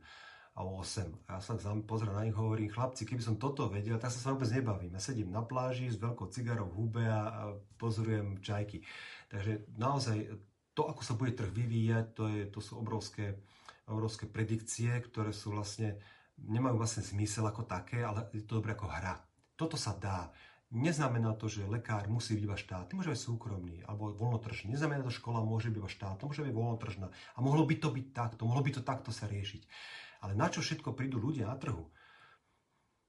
a 8. A ja sa pozrel na nich hovorím, chlapci, keby som toto vedel, tak sa sa vôbec nebavím. Ja sedím na pláži s veľkou cigarou v hube a, a pozorujem čajky. Takže naozaj to, ako sa bude trh vyvíjať, to, je, to sú obrovské, obrovské predikcie, ktoré sú vlastne, nemajú vlastne zmysel ako také, ale je to dobré ako hra. Toto sa dá. Neznamená to, že lekár musí byť iba štátny, môže byť súkromný alebo voľnotržný. Neznamená to, že škola môže byť iba štátna, môže byť voľnotržná. A mohlo by to byť takto, mohlo by to takto sa riešiť. Ale na čo všetko prídu ľudia na trhu,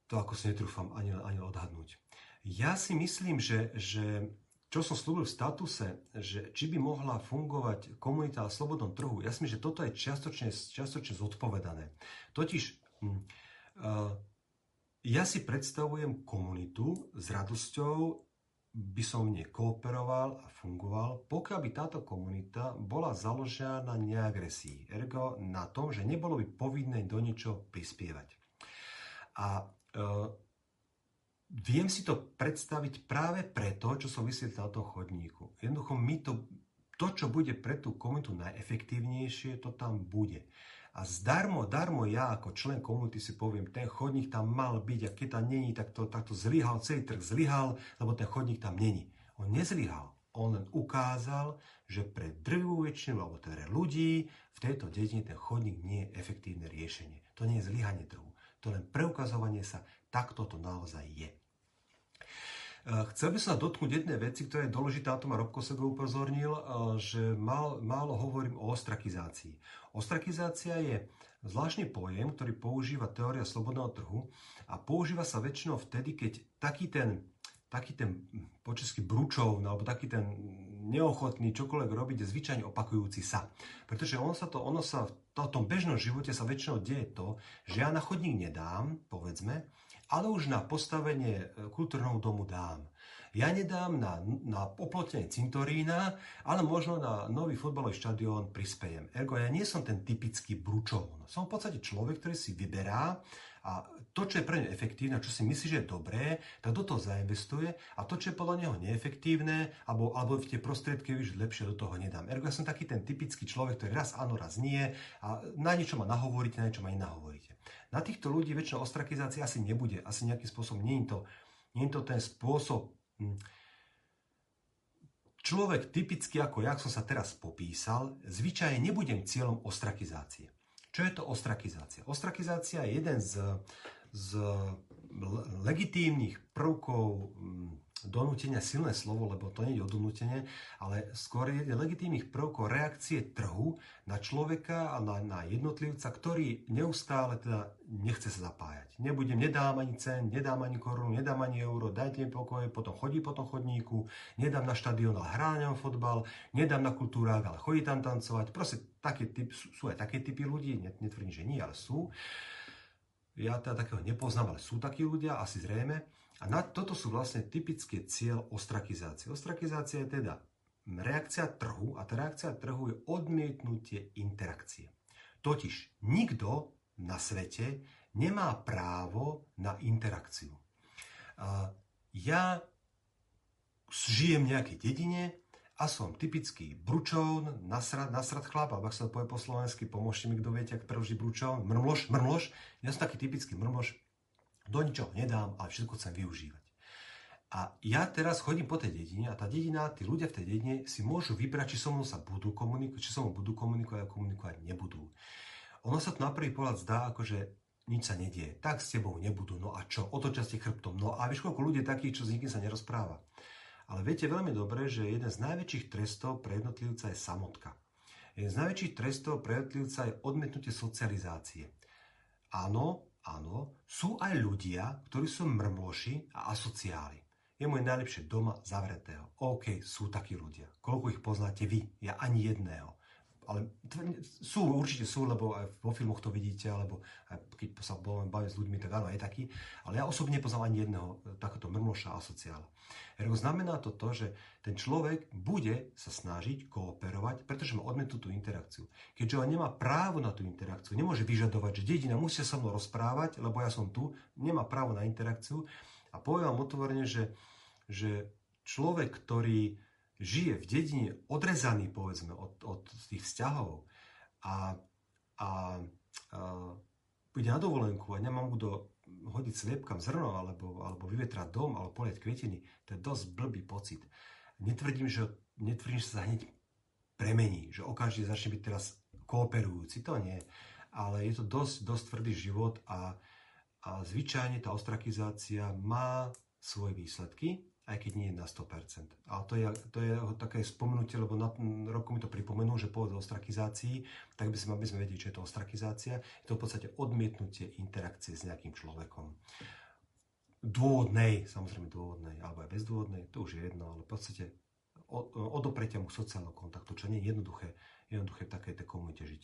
to ako si netrúfam ani, ani odhadnúť. Ja si myslím, že, že čo som slúbil v statuse, že či by mohla fungovať komunita na slobodnom trhu, ja myslím, že toto je čiastočne, čiastočne zodpovedané. Totiž hm, uh, ja si predstavujem komunitu s radosťou, by som v nej kooperoval a fungoval, pokiaľ by táto komunita bola založená na neagresii, ergo na tom, že nebolo by povinné do niečo prispievať. A uh, Viem si to predstaviť práve preto, čo som vysvetlil na tom chodníku. Jednoducho my to, to, čo bude pre tú komunitu najefektívnejšie, to tam bude. A zdarmo, darmo ja ako člen komunity si poviem, ten chodník tam mal byť a keď tam není, tak to, tak zlyhal, celý trh zlyhal, lebo ten chodník tam není. On nezlyhal, on len ukázal, že pre drvivú väčšinu, alebo teda ľudí v tejto dedine ten chodník nie je efektívne riešenie. To nie je zlyhanie trhu. To len preukazovanie sa, takto to naozaj je. Eh, chcel by sa dotknúť jednej veci, ktorá je dôležitá, to ma Robko Sego upozornil, eh, že mal, málo hovorím o ostrakizácii. Ostrakizácia je zvláštny pojem, ktorý používa teória slobodného trhu a používa sa väčšinou vtedy, keď taký ten, taký ten po česky bručov, alebo taký ten neochotný čokoľvek robiť je zvyčajne opakujúci sa. Pretože ono sa to, ono sa v tom bežnom živote sa väčšinou deje to, že ja na chodník nedám, povedzme, ale už na postavenie e, kultúrneho domu dám. Ja nedám na, na oplotenie cintorína, ale možno na nový futbalový štadión prispejem. Ergo ja nie som ten typický bručov. Som v podstate človek, ktorý si vyberá a to, čo je pre ňa efektívne, čo si myslí, že je dobré, tak do toho zainvestuje a to, čo je podľa neho neefektívne, alebo, alebo tie prostriedky už lepšie do toho nedám. Ergo ja som taký ten typický človek, ktorý raz áno, raz nie a na niečo ma nahovoríte, na niečo ma nenahovoríte. Na týchto ľudí väčšinou ostrakizácia asi nebude. Asi nejakým spôsobom nie je to, nie je to ten spôsob. Hm. Človek typicky ako ja, som sa teraz popísal, zvyčajne nebudem cieľom ostrakizácie. Čo je to ostrakizácia? Ostrakizácia je jeden z, z legitímnych prvkov donútenia silné slovo, lebo to nie je o ale skôr je legitímnych prvkov reakcie trhu na človeka a na, na jednotlivca, ktorý neustále teda nechce sa zapájať. Nebudem, nedám ani cen, nedám ani korunu, nedám ani euro, dajte mi pokoje, potom chodí po tom chodníku, nedám na štadión, ale hráňam fotbal, nedám na kultúrák, ale chodí tam tancovať. Proste také typ, sú, aj také typy ľudí, netvrdím, že nie, ale sú. Ja teda takého nepoznám, ale sú takí ľudia, asi zrejme. A na, toto sú vlastne typické cieľ ostrakizácie. Ostrakizácia je teda reakcia trhu a tá reakcia trhu je odmietnutie interakcie. Totiž nikto na svete nemá právo na interakciu. Ja žijem v nejakej dedine a som typický bručón, nasrad, nasrad chlap, alebo ak sa to povie po slovensky, pomôžte mi, kto viete, ak preloží bručón, mrmloš, mrmloš. Ja som taký typický mrmloš, do ničoho nedám, ale všetko chcem využívať. A ja teraz chodím po tej dedine a tá dedina, tí ľudia v tej dedine si môžu vybrať, či so mnou sa budú komunikovať, či so mnou budú komunikovať a komunikovať nebudú. Ono sa to na prvý pohľad zdá, ako že nič sa nedie. Tak s tebou nebudú. No a čo? Otočia ste chrbtom. No a vieš, koľko ľudí takých, čo s nikým sa nerozpráva. Ale viete veľmi dobre, že jeden z najväčších trestov pre jednotlivca je samotka. Jeden z najväčších trestov pre jednotlivca je odmietnutie socializácie. Áno, áno, sú aj ľudia, ktorí sú mrmloši a asociáli. Je môj najlepšie doma zavretého. OK, sú takí ľudia. Koľko ich poznáte vy? Ja ani jedného. Ale sú, určite sú, lebo aj vo filmoch to vidíte, alebo aj keď sa bavím s ľuďmi, tak áno, aj taký. Ale ja osobne nepoznám ani jedného takéto mrmloša asociála. Ergo znamená to to, že ten človek bude sa snažiť kooperovať, pretože má odmietnutú interakciu. Keďže on nemá právo na tú interakciu, nemôže vyžadovať, že dedina musí sa mnou rozprávať, lebo ja som tu, nemá právo na interakciu. A poviem vám otvorene, že, že človek, ktorý žije v dedine odrezaný, povedzme, od, od tých vzťahov a, a, a bude na dovolenku a nemám kto hodiť sliepkam zrno alebo, alebo vyvetrať dom alebo poliať kvietiny, to je dosť blbý pocit. Netvrdím, že, netvrdím, že sa hneď premení, že okamžite začne byť teraz kooperujúci, to nie. Ale je to dosť, dosť tvrdý život a, a zvyčajne tá ostrakizácia má svoje výsledky aj keď nie je na 100%. Ale to je, to je také spomenutie, lebo na roku mi to pripomenul, že povedal o ostrakizácii, tak by sme, aby sme vedeli, čo je to ostrakizácia. Je to v podstate odmietnutie interakcie s nejakým človekom. Dôvodnej, samozrejme dôvodnej, alebo aj bezdôvodnej, to už je jedno, ale v podstate odopretia mu sociálneho kontaktu, čo nie je jednoduché, jednoduché v takej komunite žiť.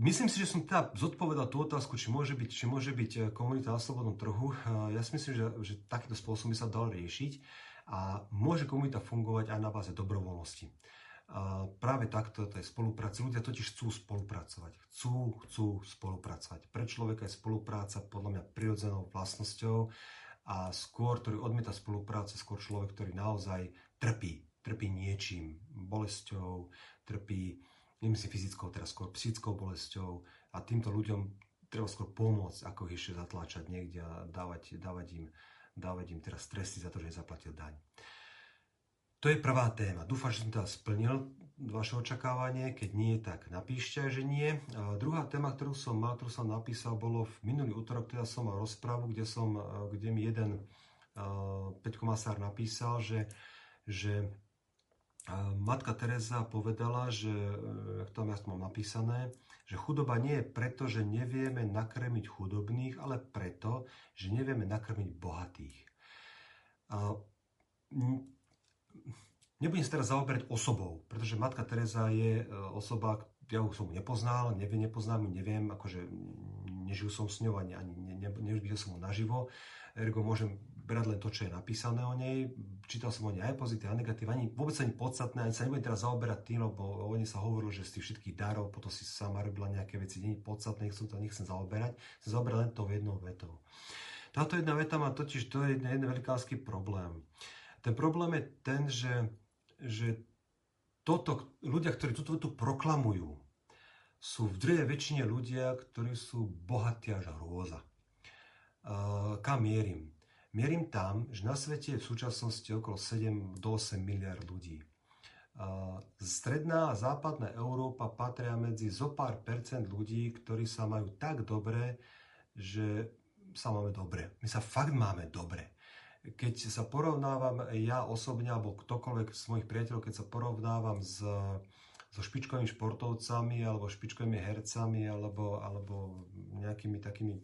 Myslím si, že som teda zodpovedal tú otázku, či môže byť, či môže byť eh, komunita na slobodnom trhu. Eh, ja si myslím, že, že takýto spôsob by sa dal riešiť a môže komunita fungovať aj na báze dobrovoľnosti. A eh, práve takto to je spolupráca. Ľudia totiž chcú spolupracovať. Chcú, chcú spolupracovať. Pre človeka je spolupráca podľa mňa prirodzenou vlastnosťou a skôr, ktorý odmieta spoluprácu, skôr človek, ktorý naozaj trpí. Trpí niečím, bolesťou, trpí nemyslím fyzickou, teraz skôr psychickou bolesťou a týmto ľuďom treba skôr pomôcť, ako ich ešte zatláčať niekde a dávať, dávať, im, dávať im teraz stresy za to, že nezaplatil daň. To je prvá téma. Dúfam, že som teda splnil vaše očakávanie. Keď nie, tak napíšte, že nie. A druhá téma, ktorú som mal, ktorú som napísal, bolo v minulý útorok, teda som mal rozprávu, kde, som, kde mi jeden uh, Peťko Masár napísal, že, že matka Teresa povedala, že, jak e, tam ja mám napísané, že chudoba nie je preto, že nevieme nakrmiť chudobných, ale preto, že nevieme nakrmiť bohatých. A, nebudem sa teraz zaoberať osobou, pretože matka Teresa je e, osoba, ja ju som nepoznal, neviem, nepoznám neviem, akože nežil som s ňou ani, ani ne, ne, nevidel som ho naživo, ergo môžem brať len to, čo je napísané o nej. Čítal som o nej aj pozitív, aj negatív, ani vôbec ani podstatné, ani sa nebudem teraz zaoberať tým, lebo o nej sa hovorilo, že z tých všetkých darov, potom si sama robila nejaké veci, nie podstatné, nechcem to nechcem zaoberať, chcem zaoberať len tou jednou vetou. Táto jedna veta má totiž, to je jeden veľkánsky problém. Ten problém je ten, že, že toto, ľudia, ktorí túto vetu proklamujú, sú v drvej väčšine ľudia, ktorí sú bohatí až hrôza. Uh, kam mierim? Mierim tam, že na svete je v súčasnosti okolo 7 do 8 miliard ľudí. Stredná a západná Európa patria medzi zo pár percent ľudí, ktorí sa majú tak dobre, že sa máme dobre. My sa fakt máme dobre. Keď sa porovnávam ja osobne, alebo ktokoľvek z mojich priateľov, keď sa porovnávam s, so špičkovými športovcami, alebo špičkovými hercami, alebo, alebo nejakými takými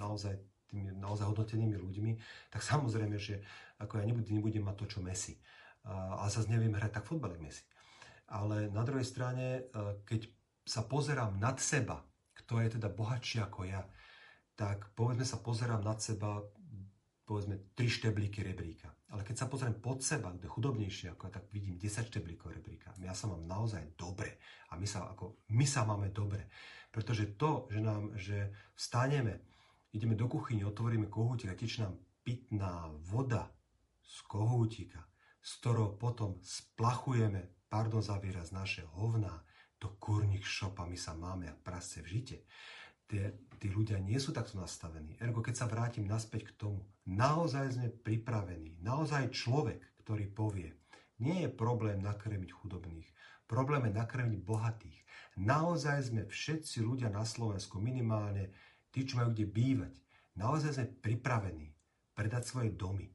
naozaj tými naozaj hodnotenými ľuďmi, tak samozrejme, že ako ja nebudem, nebudem mať to, čo Messi. Ale zase neviem hrať tak fotbal, Messi. Ale na druhej strane, e, keď sa pozerám nad seba, kto je teda bohatší ako ja, tak povedzme sa pozerám nad seba, povedzme, tri šteblíky rebríka. Ale keď sa pozriem pod seba, kde chudobnejšie ako ja, tak vidím 10 šteblíkov rebríka. Ja sa mám naozaj dobre. A my sa, ako, my sa máme dobre. Pretože to, že nám, že vstaneme, ideme do kuchyne, otvoríme kohútik a tečie nám pitná voda z kohútika, z ktorou potom splachujeme, pardon za výraz, naše hovná do kurník šopa, my sa máme a prasce v žite. Tí, tí ľudia nie sú takto nastavení. Ergo, keď sa vrátim naspäť k tomu, naozaj sme pripravení, naozaj človek, ktorý povie, nie je problém nakrmiť chudobných, problém je nakrmiť bohatých. Naozaj sme všetci ľudia na Slovensku minimálne tí, čo majú kde bývať, naozaj sme pripravení predať svoje domy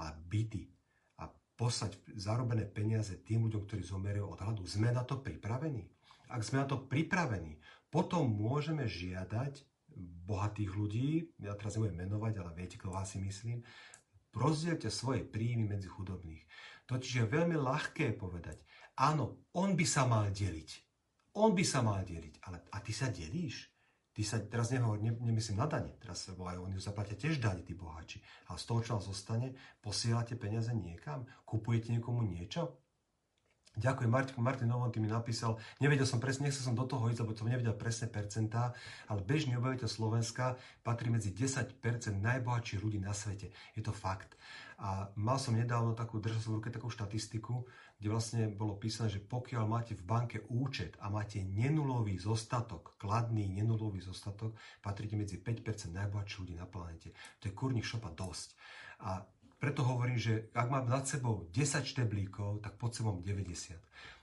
a byty a poslať zarobené peniaze tým ľuďom, ktorí zomerajú od hladu. Sme na to pripravení? Ak sme na to pripravení, potom môžeme žiadať bohatých ľudí, ja teraz nebudem menovať, ale viete, koho si myslím, rozdielte svoje príjmy medzi chudobných. Totiž je veľmi ľahké povedať, áno, on by sa mal deliť. On by sa mal deliť, ale a ty sa delíš? Ty sa teraz nehovor, ne, nemyslím na dane, teraz aj oni zaplatia tiež dane, tí bohači. A z toho, čo vám zostane, posielate peniaze niekam, kupujete niekomu niečo. Ďakujem, Martin, Martin Novon, ty mi napísal, nevedel som presne, nechcel som do toho ísť, lebo som nevedel presné percentá, ale bežný obyvateľ Slovenska patrí medzi 10% najbohatších ľudí na svete. Je to fakt. A mal som nedávno takú, držal som v ruke takú štatistiku, kde vlastne bolo písané, že pokiaľ máte v banke účet a máte nenulový zostatok, kladný nenulový zostatok, patríte medzi 5% najbohatších ľudí na planete. To je kurník šopa dosť. A preto hovorím, že ak mám nad sebou 10 šteblíkov, tak pod sebou 90.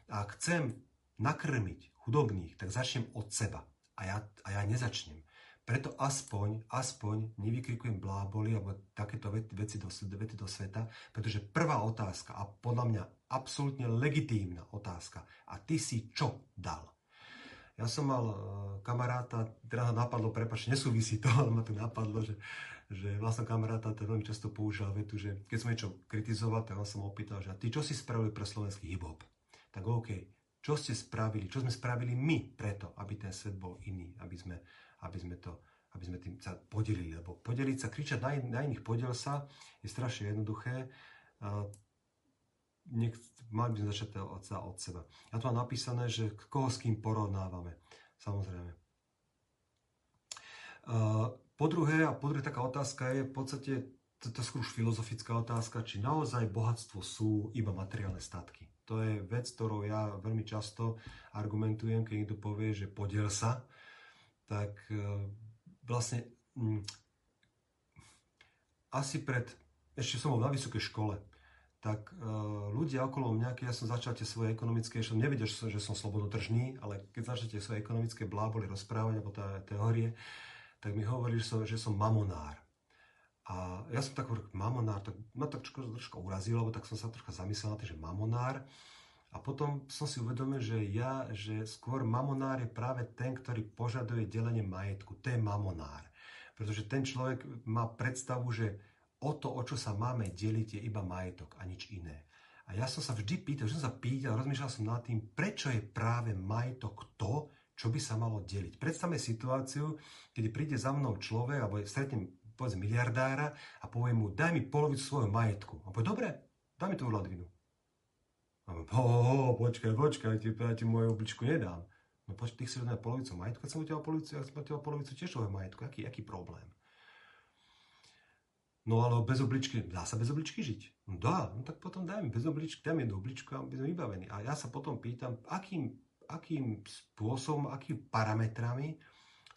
A ak chcem nakrmiť chudobných, tak začnem od seba. A ja, a ja nezačnem. Preto aspoň, aspoň nevykrikujem bláboli alebo takéto veci do, vety do sveta, pretože prvá otázka a podľa mňa absolútne legitímna otázka. A ty si čo dal? Ja som mal uh, kamaráta, teda napadlo, prepač, nesúvisí to, ale ma to napadlo, že, že vlastne kamaráta to veľmi často používal vetu, že keď som niečo kritizoval, tak on som opýtal, že a ty čo si spravili pre slovenský hip-hop? Tak OK, čo ste spravili, čo sme spravili my preto, aby ten svet bol iný, aby sme aby sme, to, aby sme tým sa podelili. Lebo podeliť sa, kričať na, in, na iných podiel sa je strašne jednoduché. Nech, mali by sme začať od, od seba. Ja tu mám napísané, že koho s kým porovnávame. Samozrejme. Po druhé, a po druhé taká otázka je v podstate, to je skôr už filozofická otázka, či naozaj bohatstvo sú iba materiálne statky. To je vec, ktorou ja veľmi často argumentujem, keď niekto povie, že podiel sa, tak e, vlastne mm, asi pred, ešte som bol na vysokej škole, tak uh, ľudia okolo mňa, keď ja som začal tie svoje ekonomické, som nevedel, že som, že som slobodotržný, ale keď začal tie svoje ekonomické bláboli rozprávať, alebo tá teórie, tak mi hovorili, že som, že som mamonár. A ja som tak hovoril, mamonár, tak ma tak trošku, trošku urazilo, lebo tak som sa trošku zamyslel na tým, že mamonár. A potom som si uvedomil, že ja, že skôr mamonár je práve ten, ktorý požaduje delenie majetku. To je mamonár. Pretože ten človek má predstavu, že o to, o čo sa máme deliť, je iba majetok a nič iné. A ja som sa vždy pýtal, že som sa pýtal, rozmýšľal som nad tým, prečo je práve majetok to, čo by sa malo deliť. Predstavme situáciu, kedy príde za mnou človek, alebo stretnem povedzme miliardára a povie mu, daj mi polovicu svojho majetku. A povie, dobre, daj mi tú Ladvinu. Ho, ho, ho, počkaj, počkaj, ti, ja ti moju obličku nedám. No počkaj, ty chceš na polovicu majetku, keď som utiaľ polovicu, ja som utiaľ polovicu tiež svojho majetku. Aký, aký problém? No ale bez obličky, dá sa bez obličky žiť? No dá, no tak potom daj mi bez obličky, daj mi jednu obličku a sme vybavení. A ja sa potom pýtam, akým, akým spôsobom, akými parametrami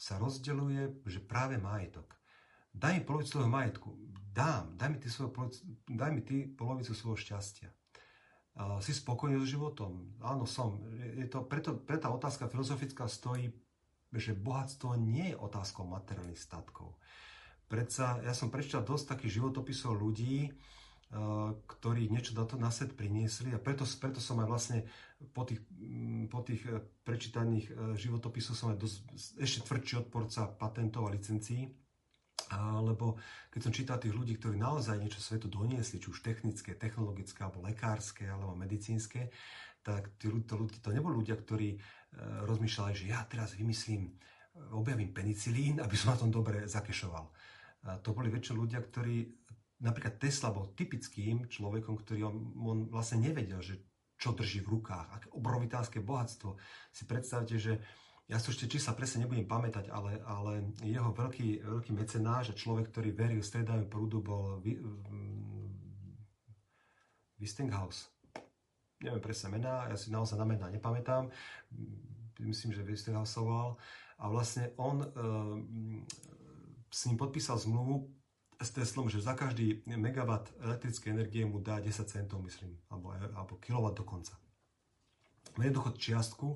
sa rozdeľuje, že práve majetok. Daj mi polovicu svojho majetku. Dám, daj mi ty, svoj, daj mi ty polovicu svojho šťastia si spokojný so životom? Áno, som. Je to, preto, preto tá otázka filozofická stojí, že bohatstvo nie je otázkou materiálnych statkov. Predsa, ja som prečítal dosť takých životopisov ľudí, ktorí niečo na svet priniesli a preto, preto som aj vlastne po tých, po tých e, prečítaných e, životopisoch som aj dosť, ešte tvrdší odporca patentov a licencií, lebo keď som čítal tých ľudí, ktorí naozaj niečo svetu doniesli, či už technické, technologické, alebo lekárske, alebo medicínske, tak tí, to, to neboli ľudia, ktorí e, rozmýšľali, že ja teraz vymyslím, objavím penicilín, aby som na tom dobre zakešoval. A to boli väčšinou ľudia, ktorí napríklad Tesla bol typickým človekom, ktorý on, on vlastne nevedel, že čo drží v rukách, aké obrovitánske bohatstvo. Si predstavte, že ja si ešte čísla presne nebudem pamätať, ale, ale jeho veľký, veľký mecenáš a človek, ktorý veril stredavému prúdu, bol Westinghouse. Neviem presne mená, ja si naozaj na mená nepamätám. Myslím, že Westinghouse volal. A vlastne on e, s ním podpísal zmluvu s Teslom, že za každý megawatt elektrickej energie mu dá 10 centov, myslím, alebo, alebo kilowatt dokonca. Jednoducho čiastku,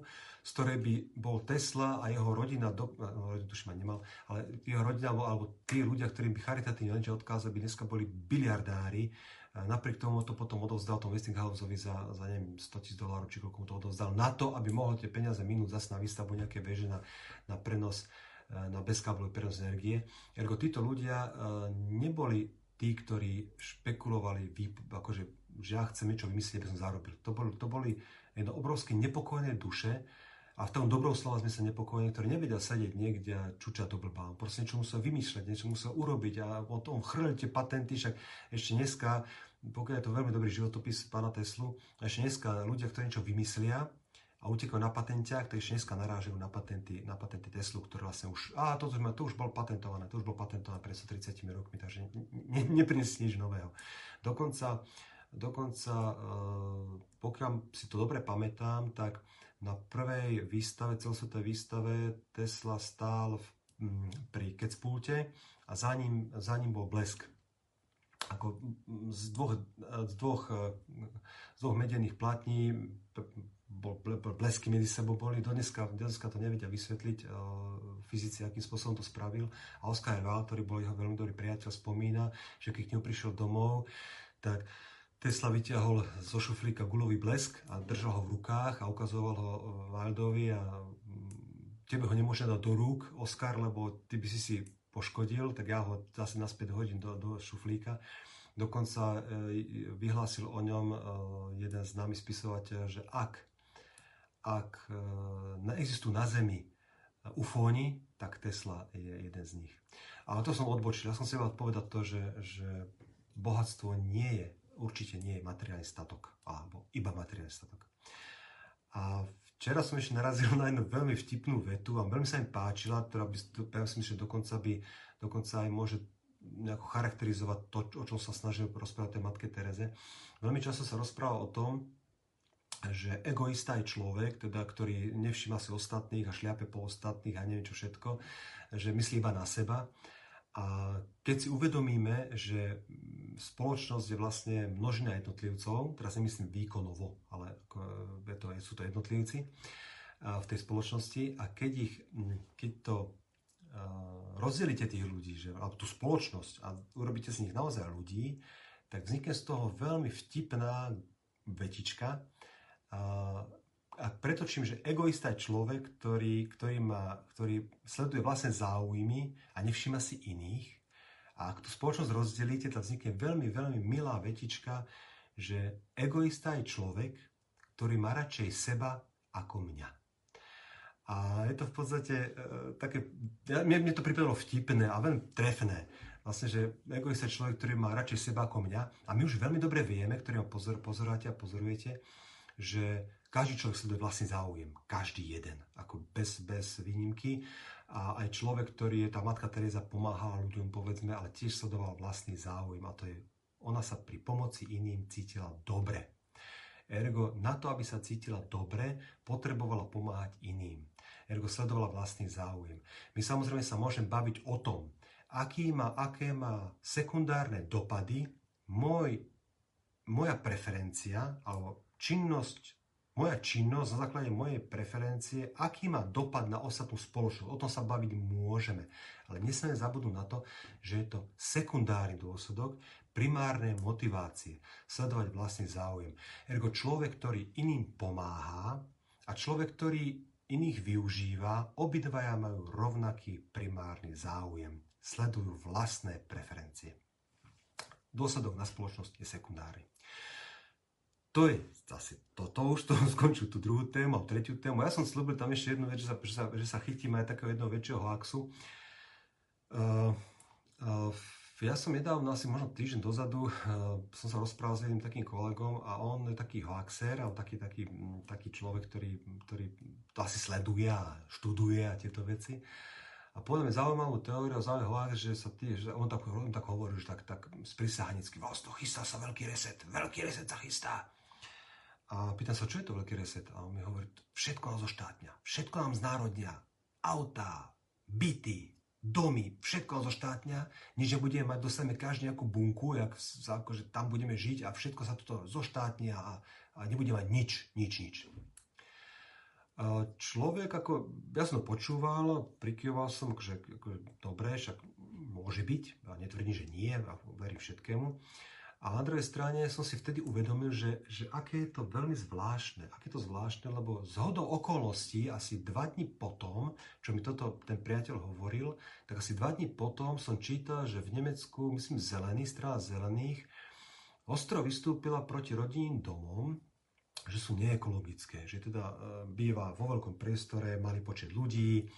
z ktorej by bol Tesla a jeho rodina, do, no, tuším ma nemal, ale jeho rodina alebo tí ľudia, ktorým by charitatívne lenže odkázali, by dneska boli biliardári, napriek tomu to potom odovzdal tom Westinghouseovi za, za neviem, 100 tisíc dolárov, či koľko mu to odovzdal, na to, aby mohol tie peniaze minúť zase na výstavbu nejaké veže na, na prenos na bezkáblový prenos energie. Ergo títo ľudia eh, neboli tí, ktorí špekulovali, akože, že ja chcem niečo vymyslieť, aby som zarobil. To boli, to boli jedno obrovské nepokojné duše, a v tom dobrom slova sme sa nepokojení, ktorí nevedia sedieť niekde a čučať do blbá. Proste niečo musel vymýšľať, niečo musel urobiť a o tom chrlili tie patenty, však ešte dneska, pokiaľ je to veľmi dobrý životopis pána Teslu, ešte dneska ľudia, ktorí niečo vymyslia, a utekajú na patentiach, tak ešte dneska narážajú na patenty, na patenty Teslu, ktoré vlastne už, a to, to už bol patentované, to už bol patentované pred 130 rokmi, takže ne, neprinesie nič nového. Dokonca, dokonca e, pokiaľ si to dobre pamätám, tak na prvej výstave, celosvetovej výstave Tesla stál v, m, pri Kecpulte a za ním, za ním bol blesk. Ako z dvoch, z dvoch, z dvoch medených platní blesky medzi sebou boli. Dneska, dneska to nevedia vysvetliť uh, fyzici, akým spôsobom to spravil. A Oscar Val, ktorý bol jeho veľmi dobrý priateľ, spomína, že keď k ňu prišiel domov, tak Tesla vyťahol zo šuflíka gulový blesk a držal ho v rukách a ukazoval ho Wildovi a mm, tebe ho nemôže dať do rúk, Oscar, lebo ty by si si poškodil, tak ja ho zase naspäť hodím do, do šuflíka. Dokonca e, vyhlásil o ňom e, jeden známy spisovateľ, že ak ak e, neexistujú na Zemi ufóni, tak Tesla je jeden z nich. Ale to som odbočil. Ja som si povedať to, že, že bohatstvo nie je, určite nie je materiálny statok, alebo iba materiálny statok. A včera som ešte narazil na jednu veľmi vtipnú vetu a veľmi sa mi páčila, ktorá by, ja si myslím, že dokonca by dokonca aj môže nejako charakterizovať to, o čom sa snažil rozprávať tej matke Tereze. Veľmi často sa rozpráva o tom, že egoista je človek, teda, ktorý nevšíma si ostatných a šliape po ostatných a neviem čo všetko, že myslí iba na seba. A keď si uvedomíme, že spoločnosť je vlastne množina jednotlivcov, teraz nemyslím výkonovo, ale je to, sú to jednotlivci v tej spoločnosti a keď, ich, keď to rozdelíte tých ľudí, že, alebo tú spoločnosť a urobíte z nich naozaj ľudí, tak vznikne z toho veľmi vtipná vetička, a pretočím, že egoista je človek, ktorý, ktorý, má, ktorý sleduje vlastne záujmy a nevšíma si iných. A ak tú spoločnosť rozdelíte, tak vznikne veľmi, veľmi milá vetička, že egoista je človek, ktorý má radšej seba ako mňa. A je to v podstate e, také, ja, mne, mne to pripadalo vtipné a veľmi trefné. Vlastne, že egoista je človek, ktorý má radšej seba ako mňa. A my už veľmi dobre vieme, ktorý ho pozor, pozoráte a pozorujete, že každý človek sleduje vlastný záujem. Každý jeden. Ako bez, bez výnimky. A aj človek, ktorý je, tá matka Teresa pomáhala ľuďom, povedzme, ale tiež sledoval vlastný záujem. A to je, ona sa pri pomoci iným cítila dobre. Ergo, na to, aby sa cítila dobre, potrebovala pomáhať iným. Ergo, sledovala vlastný záujem. My samozrejme sa môžeme baviť o tom, aký má, aké má sekundárne dopady môj moja preferencia alebo činnosť moja činnosť na základe mojej preferencie, aký má dopad na ostatnú spoločnosť. O tom sa baviť môžeme. Ale nesmieme zabudnúť na to, že je to sekundárny dôsledok primárnej motivácie. Sledovať vlastný záujem. Ergo človek, ktorý iným pomáha a človek, ktorý iných využíva, obidvaja majú rovnaký primárny záujem. Sledujú vlastné preferencie. Dôsledok na spoločnosť je sekundárny to je zase toto už, to skončil tú druhú tému tretiu tému. Ja som slúbil tam ešte jednu vec, že sa, že sa, že sa chytím aj takého jedného väčšieho laxu. Uh, uh, ja som nedávno, asi možno týždeň dozadu, uh, som sa rozprával s jedným takým kolegom a on je taký hoaxer, ale taký, taký, taký človek, ktorý, ktorý to asi sleduje a študuje a tieto veci. A povedal mi zaujímavú teóriu, zaujímavý hoax, že sa tí, že on tak, on tak hovorí, že tak, tak sprisahanicky, vlastne chystá sa veľký reset, veľký reset sa chystá. A pýtam sa, čo je to veľký reset? A on mi hovorí, všetko nám zoštátňa, všetko nám znárodňa, autá, byty, domy, všetko nám zoštátňa, nič nebudeme mať, dostaneme každý nejakú bunku, jak, akože tam budeme žiť a všetko sa toto zoštátňa a, a nebudeme mať nič, nič, nič. Človek, ako, ja som to počúval, prikyvoval som, že ako, dobre, však môže byť, a netvrdím, že nie, a verím všetkému. A na druhej strane som si vtedy uvedomil, že, že aké je to veľmi zvláštne. Aké je to zvláštne, lebo z hodou okolností asi dva dní potom, čo mi toto ten priateľ hovoril, tak asi dva dní potom som čítal, že v Nemecku, myslím, zelený, strana zelených, ostro vystúpila proti rodinným domom, že sú neekologické, že teda e, býva vo veľkom priestore, malý počet ľudí,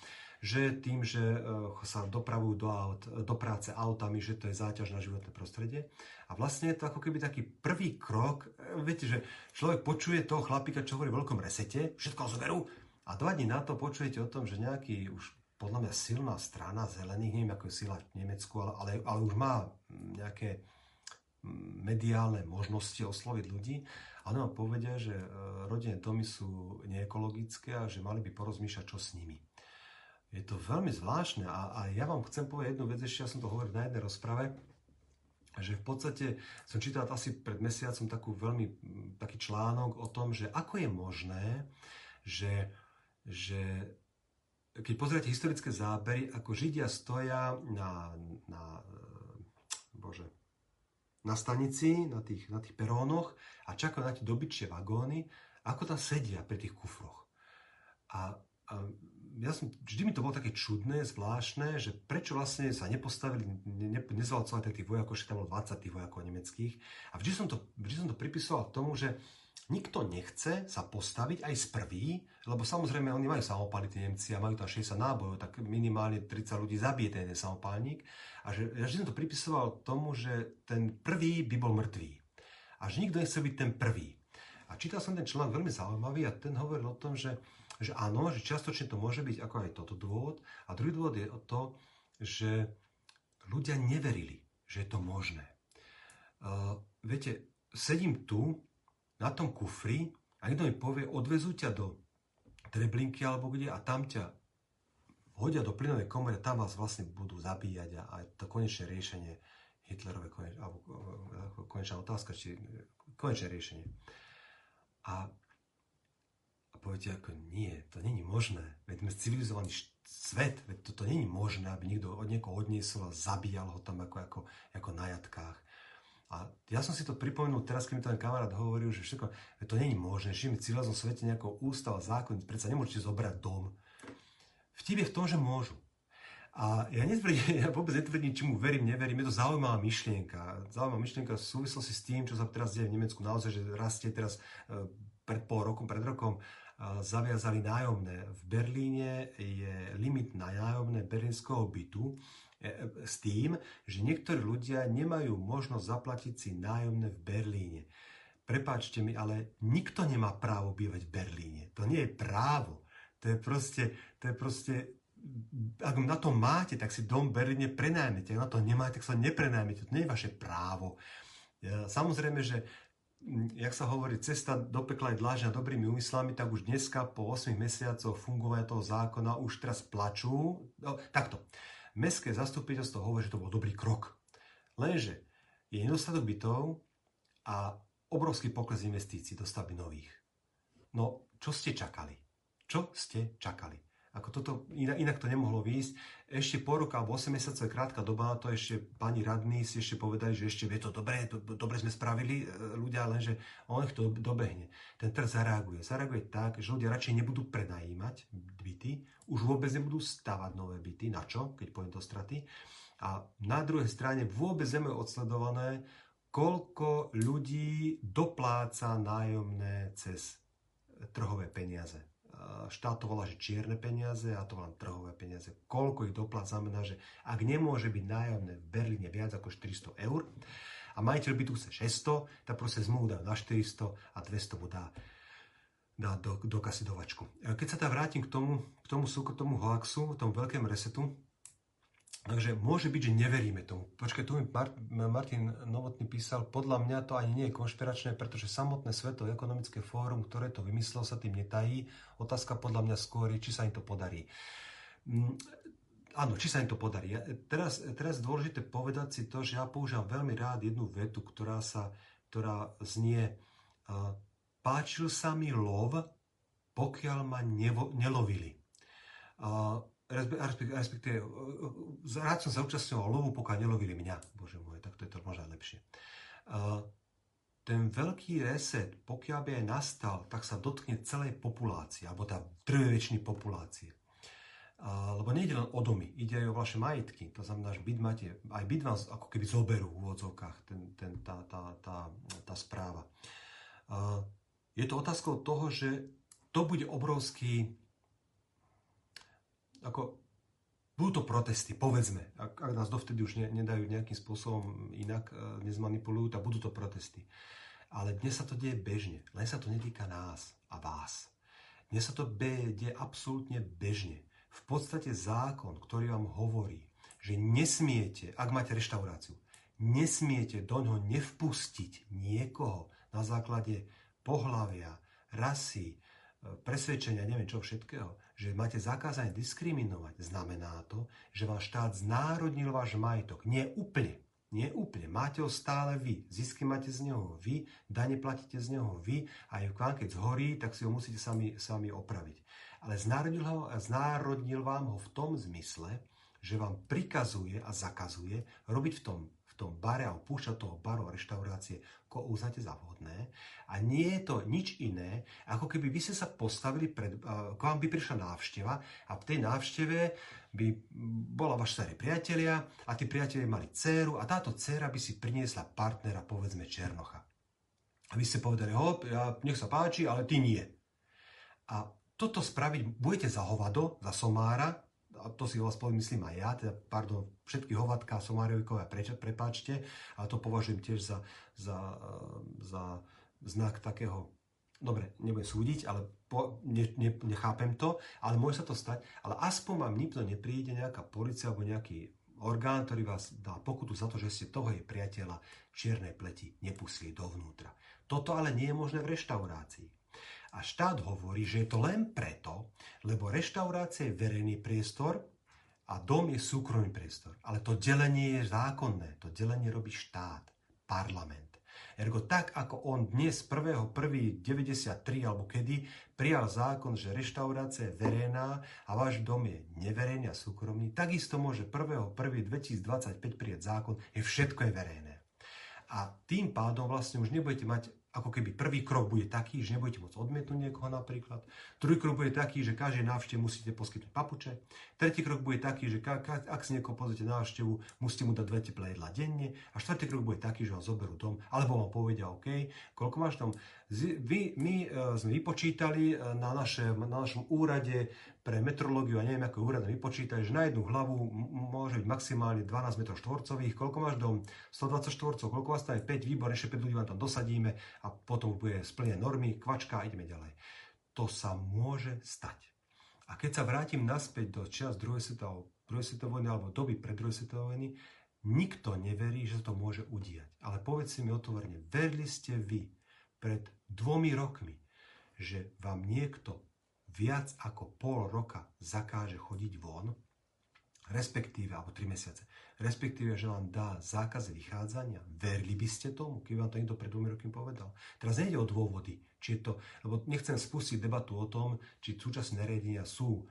že tým, že e, sa dopravujú do, aut, do práce autami, že to je záťaž na životné prostredie. A vlastne je to ako keby taký prvý krok, e, viete, že človek počuje toho chlapika, čo hovorí v veľkom resete, všetko zoberú a dva dní na to počujete o tom, že nejaký už podľa mňa silná strana zelených, neviem ako je sila v Nemecku, ale, ale, ale už má nejaké mediálne možnosti osloviť ľudí a nám povedia, že e, rodinné domy sú neekologické a že mali by porozmýšľať, čo s nimi. Je to veľmi zvláštne a, a ja vám chcem povedať jednu vec, ešte ja som to hovoril na jednej rozprave, že v podstate som čítal asi pred mesiacom takú veľmi, taký článok o tom, že ako je možné, že, že keď pozriete historické zábery, ako Židia stoja na, na, bože, na stanici, na tých, na tých perónoch a čakajú na tie dobyčie vagóny, ako tam sedia pri tých kufroch. A, a ja som, vždy mi to bolo také čudné, zvláštne, že prečo vlastne sa nepostavili, ne, nezvalcovali tých vojakov, že tam bolo 20 tých vojakov nemeckých. A vždy som to, vždy som to pripisoval tomu, že nikto nechce sa postaviť aj z prvý, lebo samozrejme oni majú samopaly, tí Nemci, a majú tam 60 nábojov, tak minimálne 30 ľudí zabije ten samopálnik. A že ja vždy som to pripisoval tomu, že ten prvý by bol mŕtvý. A že nikto nechce byť ten prvý. A čítal som ten článok veľmi zaujímavý a ten hovoril o tom, že že áno, že čiastočne to môže byť ako aj toto dôvod. A druhý dôvod je to, že ľudia neverili, že je to možné. Uh, viete, sedím tu na tom kufri a niekto mi povie, odvezú ťa do Treblinky alebo kde a tam ťa hodia do plynovej komory a tam vás vlastne budú zabíjať a, a to konečné riešenie Hitlerové koneč, alebo konečná otázka, či konečné riešenie. A poviete ako nie, to není možné. Veď sme civilizovaný svet, veď toto není možné, aby niekto od niekoho odniesol a zabíjal ho tam ako, ako, ako na jatkách. A ja som si to pripomenul teraz, keď mi ten kamarát hovoril, že všetko, to není možné, že v civilizovanom svete nejakou ústav a zákon, predsa nemôžete zobrať dom. Vtip je v tom, že môžu. A ja, netvrdím, ja vôbec netvrdím, či mu verím, neverím, je to zaujímavá myšlienka. Zaujímavá myšlienka v súvislosti s tým, čo sa teraz deje v Nemecku, naozaj, že rastie teraz e, pred pol rokom, pred rokom zaviazali nájomné. V Berlíne je limit na nájomné berlínskeho bytu e, s tým, že niektorí ľudia nemajú možnosť zaplatiť si nájomné v Berlíne. Prepáčte mi, ale nikto nemá právo bývať v Berlíne. To nie je právo. To je proste, to je proste ak na to máte, tak si dom v Berlíne prenajmete. Ak na to nemáte, tak sa neprenajmete. To nie je vaše právo. Samozrejme, že jak sa hovorí, cesta do pekla je dlážna dobrými úmyslami, tak už dneska po 8 mesiacoch fungovania toho zákona už teraz plačú. No, takto. Mestské zastupiteľstvo hovorí, že to bol dobrý krok. Lenže je nedostatok bytov a obrovský pokles investícií do stavby nových. No, čo ste čakali? Čo ste čakali? Ako toto, inak, to nemohlo výjsť. Ešte po roka alebo 8 mesiacov je krátka doba, to ešte pani radní si ešte povedali, že ešte je to dobré, to, dobre sme spravili e, ľudia, lenže on ich to dobehne. Ten trh zareaguje. Zareaguje tak, že ľudia radšej nebudú prenajímať byty, už vôbec nebudú stavať nové byty, na čo, keď poviem do straty. A na druhej strane vôbec nemajú odsledované, koľko ľudí dopláca nájomné cez trhové peniaze štát to volá, že čierne peniaze, a to volám trhové peniaze. Koľko ich doplat znamená, že ak nemôže byť nájomné v Berlíne viac ako 400 eur a majiteľ bytu chce 600, tak proste zmluvu dá na 400 a 200 mu dá, dá do, do kasidovačku. Keď sa teda vrátim k tomu, k tomu, k tomu hoaxu, tomu veľkému resetu, Takže môže byť, že neveríme tomu. Počkaj, tu mi Martin Novotný písal, podľa mňa to ani nie je konšpiračné, pretože samotné Svetové ekonomické fórum, ktoré to vymyslelo, sa tým netají. Otázka podľa mňa skôr je, či sa im to podarí. Mm, áno, či sa im to podarí. Ja, teraz, teraz dôležité povedať si to, že ja používam veľmi rád jednu vetu, ktorá, sa, ktorá znie uh, páčil sa mi lov, pokiaľ ma nevo, nelovili. Uh, respektíve, rád som sa účastňoval lovu, pokiaľ nelovili mňa. Bože môj, tak to je to možno lepšie. Ten veľký reset, pokiaľ by aj nastal, tak sa dotkne celej populácie, alebo tá drvej populácie. Lebo nejde len o domy, ide aj o vaše majetky. To znamená, že byt máte, aj byt vás ako keby zoberú v úvodzovkách ten, ten, tá, tá, tá, tá správa. Je to otázkou toho, že to bude obrovský ako budú to protesty, povedzme, ak, ak nás dovtedy už ne, nedajú nejakým spôsobom inak, e, nezmanipulujú, tak budú to protesty. Ale dnes sa to deje bežne, len sa to netýka nás a vás. Dnes sa to deje absolútne bežne. V podstate zákon, ktorý vám hovorí, že nesmiete, ak máte reštauráciu, nesmiete do ňoho nevpustiť niekoho na základe pohlavia, rasy, e, presvedčenia, neviem čo všetkého, že máte zakázané diskriminovať, znamená to, že váš štát znárodnil váš majetok. Nie úplne. Nie úplne. Máte ho stále vy. Zisky máte z neho vy, dane platíte z neho vy a aj vám keď zhorí, tak si ho musíte sami, sami opraviť. Ale znárodnil, ho, znárodnil vám ho v tom zmysle, že vám prikazuje a zakazuje robiť v tom tom bare a púšťať toho baru reštaurácie, ko uznáte za vhodné. A nie je to nič iné, ako keby vy ste sa postavili, pred, k vám by prišla návšteva a v tej návšteve by bola vaš starý priatelia a tí priatelia mali dceru a táto dcera by si priniesla partnera, povedzme Černocha. A vy ste povedali, hop, ja, nech sa páči, ale ty nie. A toto spraviť budete za hovado, za somára, a to si vás poviem, myslím aj ja, teda, pardon, všetky hovatka Somáriovikovia, pre, prepáčte, ale to považujem tiež za, za, za znak takého, dobre, nebudem súdiť, ale po, ne, ne, nechápem to, ale môže sa to stať, ale aspoň vám nikto nepríde, nejaká policia alebo nejaký orgán, ktorý vás dá pokutu za to, že ste toho jej priateľa čiernej pleti nepustili dovnútra. Toto ale nie je možné v reštaurácii. A štát hovorí, že je to len preto, lebo reštaurácia je verejný priestor a dom je súkromný priestor. Ale to delenie je zákonné. To delenie robí štát, parlament. Ergo tak, ako on dnes 1.1.93 alebo kedy prijal zákon, že reštaurácia je verejná a váš dom je neverejný a súkromný, takisto môže 1.1.2025 prijať zákon, že všetko je verejné. A tým pádom vlastne už nebudete mať ako keby prvý krok bude taký, že nebudete môcť odmietnúť niekoho napríklad. Druhý krok bude taký, že každej návštev musíte poskytnúť papuče. Tretí krok bude taký, že ak si niekoho pozrite návštevu, musíte mu dať dve teplé jedla denne. A štvrtý krok bude taký, že ho zoberú dom, alebo vám povedia, OK, koľko máš tam. Vy, my e, sme vypočítali e, na, naše, na našom úrade pre metrológiu a neviem, ako úrad vypočítali, že na jednu hlavu môže byť maximálne 12 m štvorcových. Koľko máš dom? 120 štvorcov. Koľko vás tam je 5? Výbor, ešte 5 ľudí vám tam dosadíme potom bude splnené normy, kvačka a ideme ďalej. To sa môže stať. A keď sa vrátim naspäť do čas druhej svetovej vojny alebo doby pred druhej svetovej vojny, nikto neverí, že to môže udiať. Ale povedzte mi otvorene, verili ste vy pred dvomi rokmi, že vám niekto viac ako pol roka zakáže chodiť von respektíve, alebo 3 mesiace, respektíve, že vám dá zákaz vychádzania, verili by ste tomu, keby vám to niekto pred dvomi rokmi povedal. Teraz nejde o dôvody, či je to, lebo nechcem spustiť debatu o tom, či súčasné nariadenia sú uh,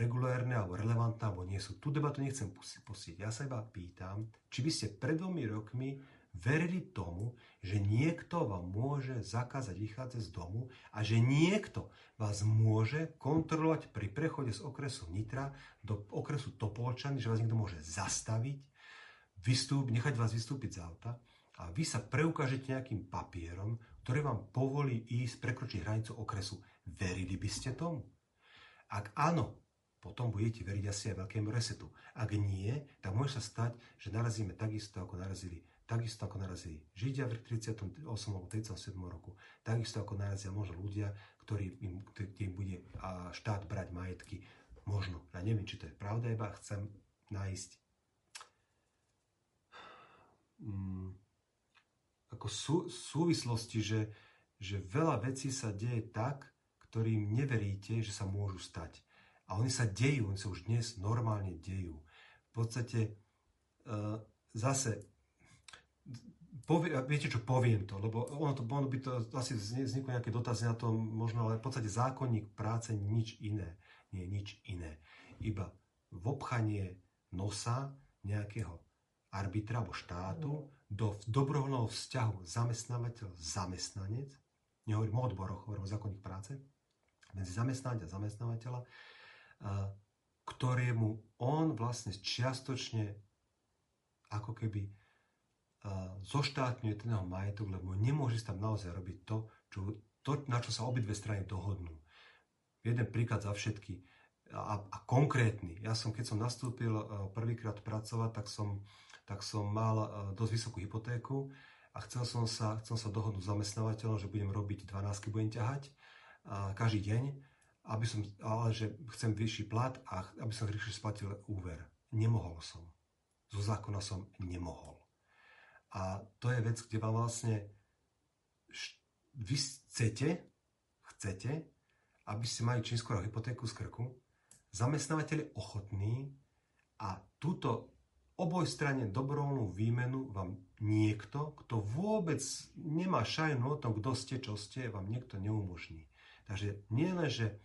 regulérne, alebo relevantné, alebo nie sú. Tu debatu nechcem pustiť. Ja sa iba pýtam, či by ste pred dvomi rokmi verili tomu, že niekto vám môže zakázať vychádzať z domu a že niekto vás môže kontrolovať pri prechode z okresu Nitra do okresu Topolčany, že vás niekto môže zastaviť, vystúp, nechať vás vystúpiť z auta a vy sa preukážete nejakým papierom, ktorý vám povolí ísť, prekročiť hranicu okresu. Verili by ste tomu? Ak áno, potom budete veriť asi aj veľkému resetu. Ak nie, tak môže sa stať, že narazíme takisto, ako narazili takisto ako narazili Židia v 38. alebo 37. roku, takisto ako narazia možno ľudia, ktorí im, im bude štát brať majetky. Možno. Ja neviem, či to je pravda, iba chcem nájsť mm, ako sú, súvislosti, že, že veľa vecí sa deje tak, ktorým neveríte, že sa môžu stať. A oni sa dejú, oni sa už dnes normálne dejú. V podstate uh, zase povie, viete čo, poviem to, lebo ono, to, ono by to asi vzniklo nejaké dotazy na to možno, ale v podstate zákonník práce nič iné. Nie nič iné. Iba vobchanie nosa nejakého arbitra alebo štátu do dobrovoľného vzťahu zamestnávateľ-zamestnanec, nehovorím o odboroch, hovorím o zákonník práce, medzi zamestnávateľ a zamestnávateľa, ktorému on vlastne čiastočne ako keby zoštátňuje ten jeho majetok, lebo nemôže tam naozaj robiť to, čo, to, na čo sa obidve strany dohodnú. Jeden príklad za všetky a, a konkrétny. Ja som, keď som nastúpil prvýkrát pracovať, tak som, tak som mal dosť vysokú hypotéku a chcel som sa, chcel sa dohodnúť s zamestnávateľom, že budem robiť 12, budem ťahať a každý deň, aby som, ale že chcem vyšší plat a aby som rýchle splatil úver. Nemohol som. Zo zákona som nemohol. A to je vec, kde vám vlastne vy chcete, chcete, aby ste mali čím skoro hypotéku z krku, zamestnávateľ je ochotný a túto obojstranne dobrovoľnú výmenu vám niekto, kto vôbec nemá šajnu o tom, kto ste, čo ste, vám niekto neumožní. Takže nie len, že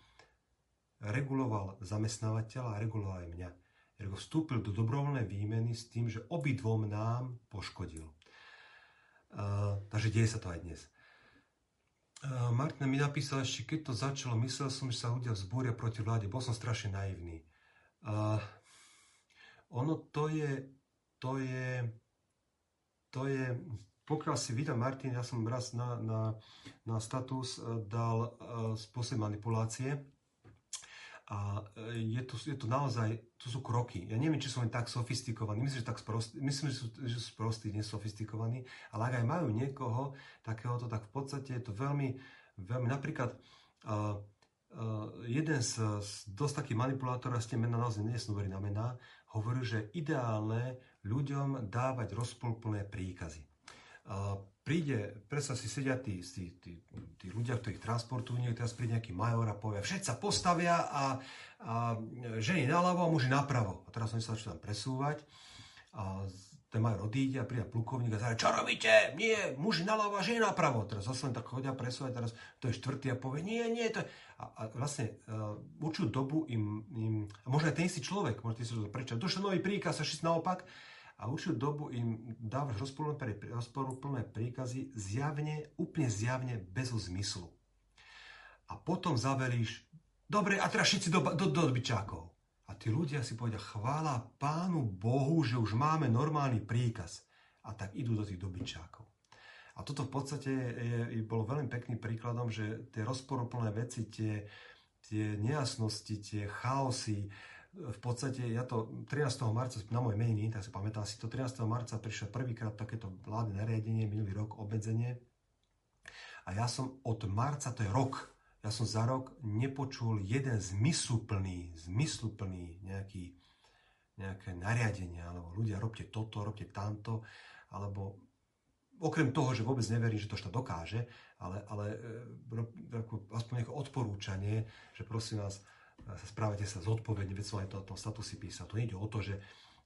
reguloval zamestnávateľa reguloval aj mňa. Ergo vstúpil do dobrovoľnej výmeny s tým, že obidvom nám poškodil. Uh, takže deje sa to aj dnes. Uh, Martina mi napísal ešte, keď to začalo, myslel som, že sa ľudia vzbúria proti vláde. Bol som strašne naivný. Uh, ono to je, to je, to je, pokiaľ si vydám Martin, ja som raz na, na, na status dal uh, spôsob manipulácie, a e, je to, je to naozaj, to sú kroky. Ja neviem, či sú len tak sofistikovaní. Myslím, že, tak sprost, myslím, že sú, že sú sprostí, nesofistikovaní. Ale ak aj majú niekoho takéhoto, tak v podstate je to veľmi, veľmi napríklad uh, uh, jeden z, z dosť takých manipulátorov, ste mena naozaj nie sú na mená, hovorí, že ideálne ľuďom dávať rozpolplné príkazy. Uh, príde, predsa si sedia tí, tí, tí, tí ľudia, ktorí ich transportujú, niekto teraz príde nejaký major a povie, všetci sa postavia a, a ženy naľavo a muži napravo. A teraz oni sa začnú tam presúvať a ten major odíde a príde plukovník a zase, čo robíte? Nie, muži naľavo a ženy napravo. Teraz zase len tak chodia presúvať, teraz to je štvrtý a povie, nie, nie, to je... A, a vlastne uh, určitú dobu im, im, a možno aj ten istý človek, možno ten istý človek, prečo? Došiel nový príkaz a všetci naopak, a určitú dobu im dávaš rozporúplné príkazy zjavne, úplne zjavne bez zmyslu. A potom zaveríš, dobre, a teraz všetci do, do, do dobyčákov. A tí ľudia si povedia, chvála Pánu Bohu, že už máme normálny príkaz. A tak idú do tých dobyčákov. A toto v podstate je, je, bolo veľmi pekným príkladom, že tie rozporuplné veci, tie, tie nejasnosti, tie chaosy, v podstate ja to 13. marca na moje meniny, tak si pamätám si to, 13. marca prišiel prvýkrát takéto vládne nariadenie, minulý rok obmedzenie. A ja som od marca, to je rok, ja som za rok nepočul jeden zmysluplný, zmysluplný nejaký, nejaké nariadenie, alebo ľudia robte toto, robte tamto, alebo okrem toho, že vôbec neverím, že to štát dokáže, ale, ale e, aspoň nejaké odporúčanie, že prosím vás, sa správate sa zodpovedne, veď som aj to, to statusy písal. To nie ide o to, že,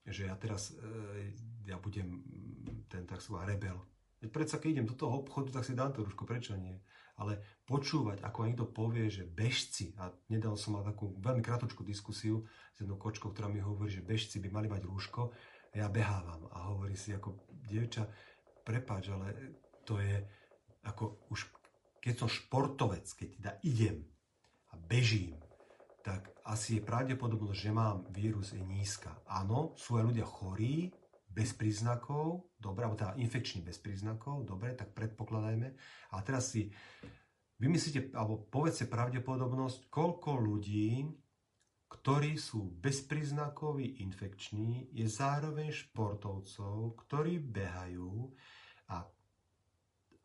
že ja teraz e, ja budem ten tak rebel. Veď predsa, keď idem do toho obchodu, tak si dám to rúško, prečo nie? Ale počúvať, ako niekto povie, že bežci, a nedal som mal takú veľmi kratočku diskusiu s jednou kočkou, ktorá mi hovorí, že bežci by mali mať rúško, a ja behávam a hovorí si ako dievča, prepáč, ale to je ako už, keď som športovec, keď teda idem a bežím, tak asi je pravdepodobnosť, že mám vírus je nízka. Áno, sú aj ľudia chorí, bez príznakov, dobre, alebo teda infekční bez príznakov, dobre, tak predpokladajme. A teraz si vymyslíte, alebo povedzte pravdepodobnosť, koľko ľudí, ktorí sú bezpríznakoví infekční, je zároveň športovcov, ktorí behajú a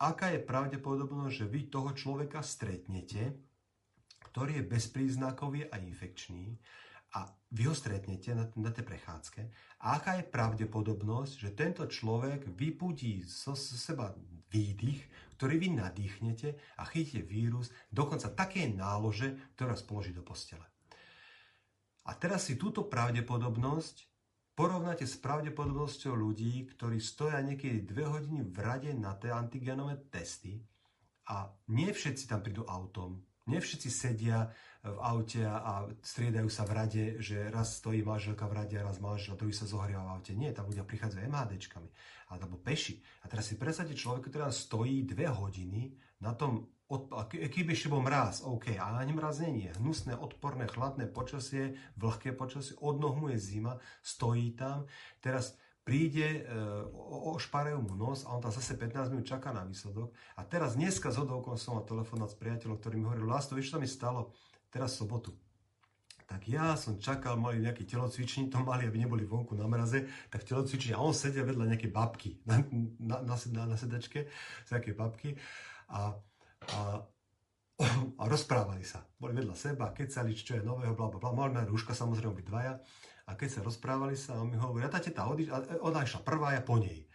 aká je pravdepodobnosť, že vy toho človeka stretnete, ktorý je bezpríznakový a infekčný a vy ho stretnete na, na tej prechádzke aká je pravdepodobnosť, že tento človek vypudí zo seba výdych, ktorý vy nadýchnete a chytíte vírus, dokonca také nálože, ktoré vás položí do postele. A teraz si túto pravdepodobnosť porovnáte s pravdepodobnosťou ľudí, ktorí stoja niekedy dve hodiny v rade na tie antigenové testy a nie všetci tam prídu autom, nie všetci sedia v aute a striedajú sa v rade, že raz stojí manželka v rade a raz manžel, druhý sa zohrieva v aute. Nie, tam ľudia prichádzajú MHDčkami alebo peši. A teraz si predstavte človeka, ktorý tam stojí dve hodiny na tom, keby ešte bol mráz, OK, ale ani mráz nie je. Hnusné, odporné, chladné počasie, vlhké počasie, od mu je zima, stojí tam. Teraz príde, e, ošparajú mu nos a on tam zase 15 minút čaká na výsledok. A teraz dneska z hodovkom som mal telefonát s priateľom, ktorý mi hovoril, Lásto, vieš, čo mi stalo? Teraz sobotu. Tak ja som čakal, mali nejaké telocvični, to mali, aby neboli vonku na mraze, tak telocvični a on sedia vedľa nejaké babky na, na, na, na, na sedačke, nejaké babky a, a a rozprávali sa. Boli vedľa seba, kecali, čo je nového, bla, bla, bla. Mali rúška, samozrejme, byť dvaja. A keď sa rozprávali sa, on mi hovorí, a tá teta odiš, a ona išla prvá, ja po nej.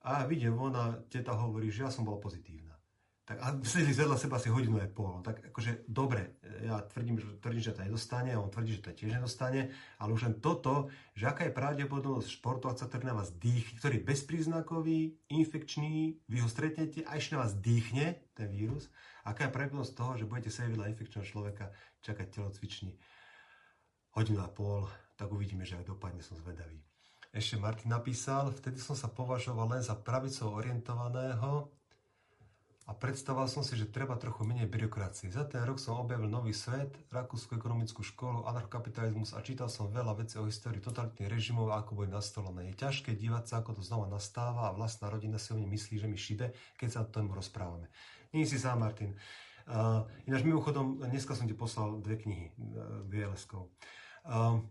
A vidím, ona, teta hovorí, že ja som bola pozitívna. Tak a sedeli vedľa seba asi hodinu aj pol. Tak akože dobre, ja tvrdím, že, tvrdím, že to nedostane, a on tvrdí, že to tiež nedostane, ale už len toto, že aká je pravdepodobnosť športovca, ktorý na vás dých, ktorý je bezpríznakový, infekčný, vy ho stretnete a ešte na vás dýchne ten vírus, aká je pravdepodobnosť toho, že budete sedieť vedľa infekčného človeka, čakať telocvičný hodinu a pol, tak uvidíme, že aj dopadne, som zvedavý. Ešte Martin napísal, vtedy som sa považoval len za pravicou orientovaného a predstavoval som si, že treba trochu menej byrokracie. Za ten rok som objavil nový svet, Rakúsku ekonomickú školu, anarchokapitalizmus a čítal som veľa vecí o histórii totalitných režimov a ako boli nastolené. Je ťažké dívať sa, ako to znova nastáva a vlastná rodina si o mne myslí, že mi šibe, keď sa o tom rozprávame. Nie si sám, Martin. Uh, ináč mimochodom, dneska som ti poslal dve knihy uh, VLS-kov. Uh,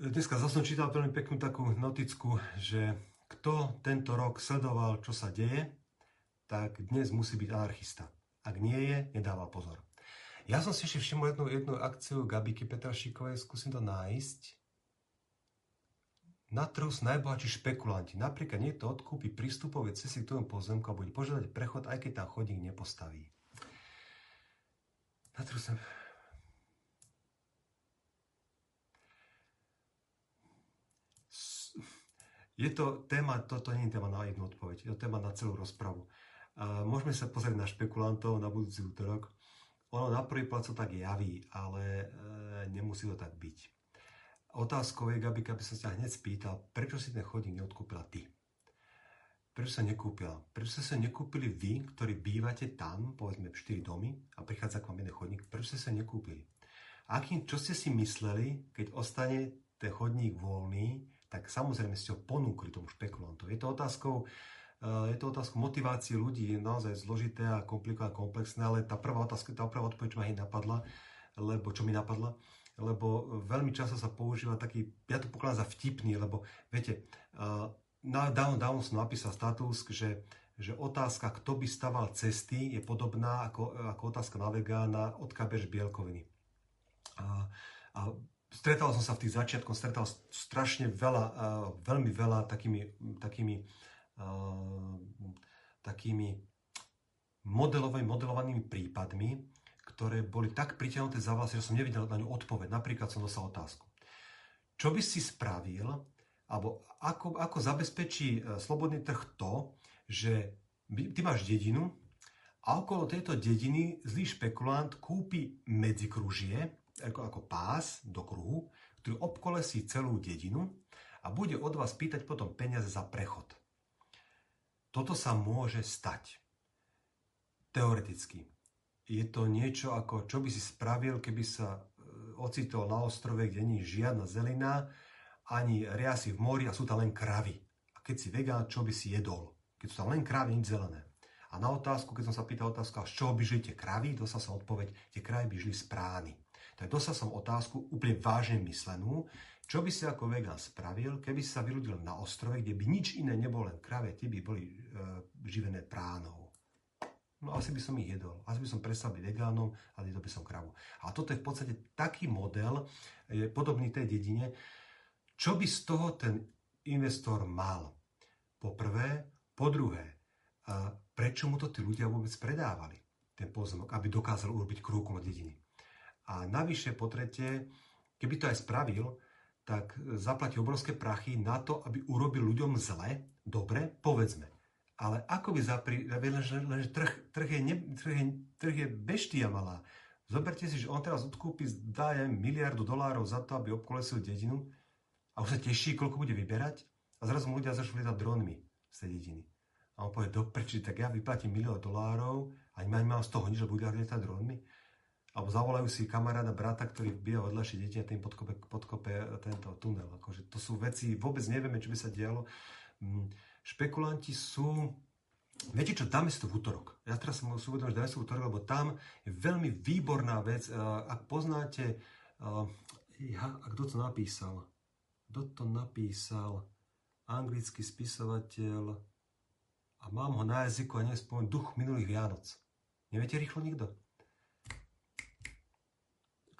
Dneska zase som čítal veľmi peknú takú noticku, že kto tento rok sledoval, čo sa deje, tak dnes musí byť anarchista. Ak nie je, nedáva pozor. Ja som si ešte všimol jednu, jednu akciu Gabiky Petrašikovej, skúsim to nájsť. Na trhu sú najbohatší špekulanti. Napríklad niekto odkúpi prístupové cesty k tomu pozemku a bude požiadať prechod, aj keď tam chodník nepostaví. Na trhu sa... Je to téma, toto nie je téma na jednu odpoveď, je to téma na celú rozpravu. Môžeme sa pozrieť na špekulantov na budúci útorok. Ono na prvý pohľad sa tak javí, ale e, nemusí to tak byť. Otázkou je, Gabi, aby som sa hneď spýtal, prečo si ten chodník neodkúpila ty? Prečo sa nekúpila? Prečo ste sa nekúpili vy, ktorí bývate tam, povedzme 4 domy a prichádza k vám jeden chodník, prečo ste sa nekúpili? Akým, čo ste si mysleli, keď ostane ten chodník voľný, tak samozrejme ste ho ponúkli tomu špekulantovi. Je to otázkou, eh, je to otázka motivácie ľudí, je naozaj zložité a komplikované, komplexné, ale tá prvá otázka, tá prvá odpoveď, čo ma napadla, lebo čo mi napadla, lebo veľmi často sa používa taký, ja to pokladám za vtipný, lebo viete, eh, na, dávno, dávno som napísal status, že, že otázka, kto by staval cesty, je podobná ako, ako otázka na vegána, odkiaľ bielkoviny. A, a Stretal som sa v tých začiatkoch, stretal strašne veľa, uh, veľmi veľa takými, takými, uh, takými modelovými, modelovanými prípadmi, ktoré boli tak pritiahnuté za vlasy, že som nevidel na ňu odpoveď. Napríklad som dostal otázku. Čo by si spravil, alebo ako, ako zabezpečí e, slobodný trh to, že ty máš dedinu a okolo tejto dediny zlý špekulant kúpi medzikružie, ako, ako pás do kruhu, ktorý obkolesí celú dedinu a bude od vás pýtať potom peniaze za prechod. Toto sa môže stať. Teoreticky. Je to niečo ako, čo by si spravil, keby sa e, ocitol na ostrove, kde nie je žiadna zelina, ani riasy v mori a sú tam len kravy. A keď si vegán, čo by si jedol? Keď sú tam len kravy, nič zelené. A na otázku, keď som sa pýtal otázku, z čoho by žili tie kravy, dostal som odpoveď, tie kravy by žili z prány. Tak dostal som otázku úplne vážne myslenú, čo by si ako vegán spravil, keby si sa vyrodil na ostrove, kde by nič iné nebolo len krave, tie by boli e, živené pránou. No asi by som ich jedol. Asi by som prestal byť vegánom a jedol by som kravu. A toto je v podstate taký model, je podobný tej dedine. Čo by z toho ten investor mal? Po prvé. Po druhé, a prečo mu to tí ľudia vôbec predávali, ten pozemok, aby dokázal urobiť krúkom od dediny. A navyše, po tretie, keby to aj spravil, tak zaplatí obrovské prachy na to, aby urobil ľuďom zle, dobre, povedzme. Ale ako by zapri... Lenže, lenže trh, trh, je ne, trh, je, trh je beštia malá. Zoberte si, že on teraz odkúpi, dá miliardu dolárov za to, aby obkolesil dedinu a už sa teší, koľko bude vyberať a zrazu mu ľudia začnú lietať dronmi z tej dediny. A on povie, do prči, tak ja vyplatím milión dolárov a nemám z toho nič, že bude lietať dronmi alebo zavolajú si kamaráda, brata, ktorý býva vedľajšie deti a tým podkope, podkope tento tunel. Akože to sú veci, vôbec nevieme, čo by sa dialo. Mm, špekulanti sú... Viete čo, dáme si to v útorok. Ja teraz som si uvedomil, že dáme si v útorok, lebo tam je veľmi výborná vec. Eh, ak poznáte... Eh, ja, a kto to napísal? Kto to napísal? Anglický spisovateľ a mám ho na jazyku a neviem duch minulých Vianoc. Neviete rýchlo nikto?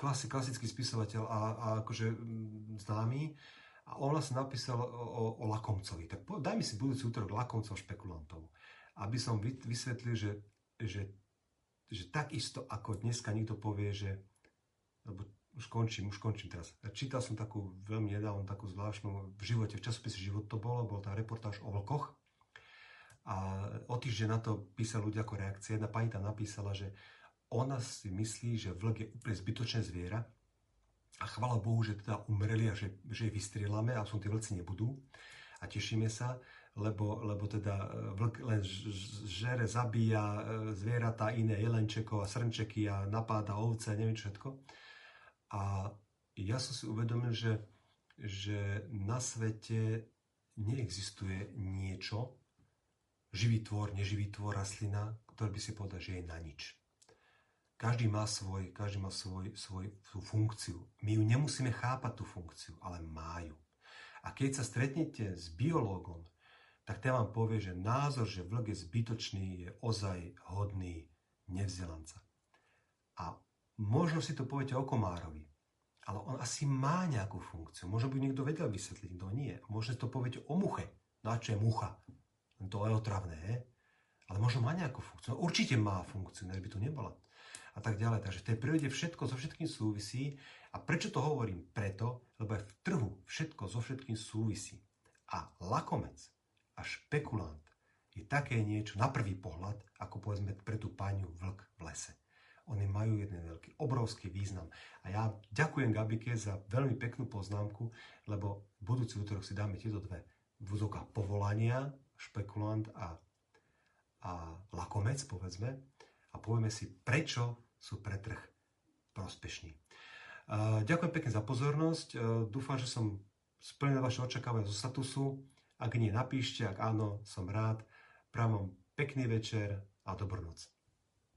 Klasi, klasický spisovateľ a, a akože mm, známy. A on vlastne napísal o, o, Lakomcovi. Tak po, daj mi si budúci útorok Lakomcov špekulantov. Aby som vysvetlil, že, že, že takisto ako dneska niekto povie, že lebo už končím, už končím teraz. Ja čítal som takú veľmi nedávno, takú zvláštnu v živote, v časopise Život to bolo, bol tá reportáž o vlkoch. A o týždeň na to písali ľudia ako reakcie. Jedna pani tam napísala, že ona si myslí, že vlk je úplne zbytočné zviera a chvala Bohu, že teda umreli a že, že ich vystrielame a som tí vlci nebudú a tešíme sa, lebo, lebo teda e, vlk len žere, zabíja e, zvieratá iné, jelenčekov a srnčeky a napáda ovce a neviem všetko. A ja som si uvedomil, že, že na svete neexistuje niečo, živý tvor, neživý tvor, rastlina, ktorý by si povedal, že je na nič. Každý má, svoj, každý má svoj, svoj, svoj funkciu. My ju nemusíme chápať tú funkciu, ale má ju. A keď sa stretnete s biológom, tak ten vám povie, že názor, že vlk je zbytočný, je ozaj hodný nevzdelanca. A možno si to poviete o komárovi, ale on asi má nejakú funkciu. Možno by niekto vedel vysvetliť, kto nie. Možno to poviete o muche. Na čo je mucha? To je otravné, ale možno má nejakú funkciu. No, určite má funkciu, než by tu nebola a tak ďalej. Takže v tej prírode všetko so všetkým súvisí. A prečo to hovorím? Preto, lebo aj v trhu všetko so všetkým súvisí. A lakomec a špekulant je také niečo na prvý pohľad, ako povedzme pre tú páňu vlk v lese. Oni majú jeden veľký, obrovský význam. A ja ďakujem Gabike za veľmi peknú poznámku, lebo budúci útorok si dáme tieto dve vúzoka povolania, špekulant a, a lakomec, povedzme a povieme si, prečo sú pre trh prospešní. Ďakujem pekne za pozornosť. Dúfam, že som splnil vaše očakávania zo statusu. Ak nie, napíšte. Ak áno, som rád. Pravom pekný večer a dobrú noc.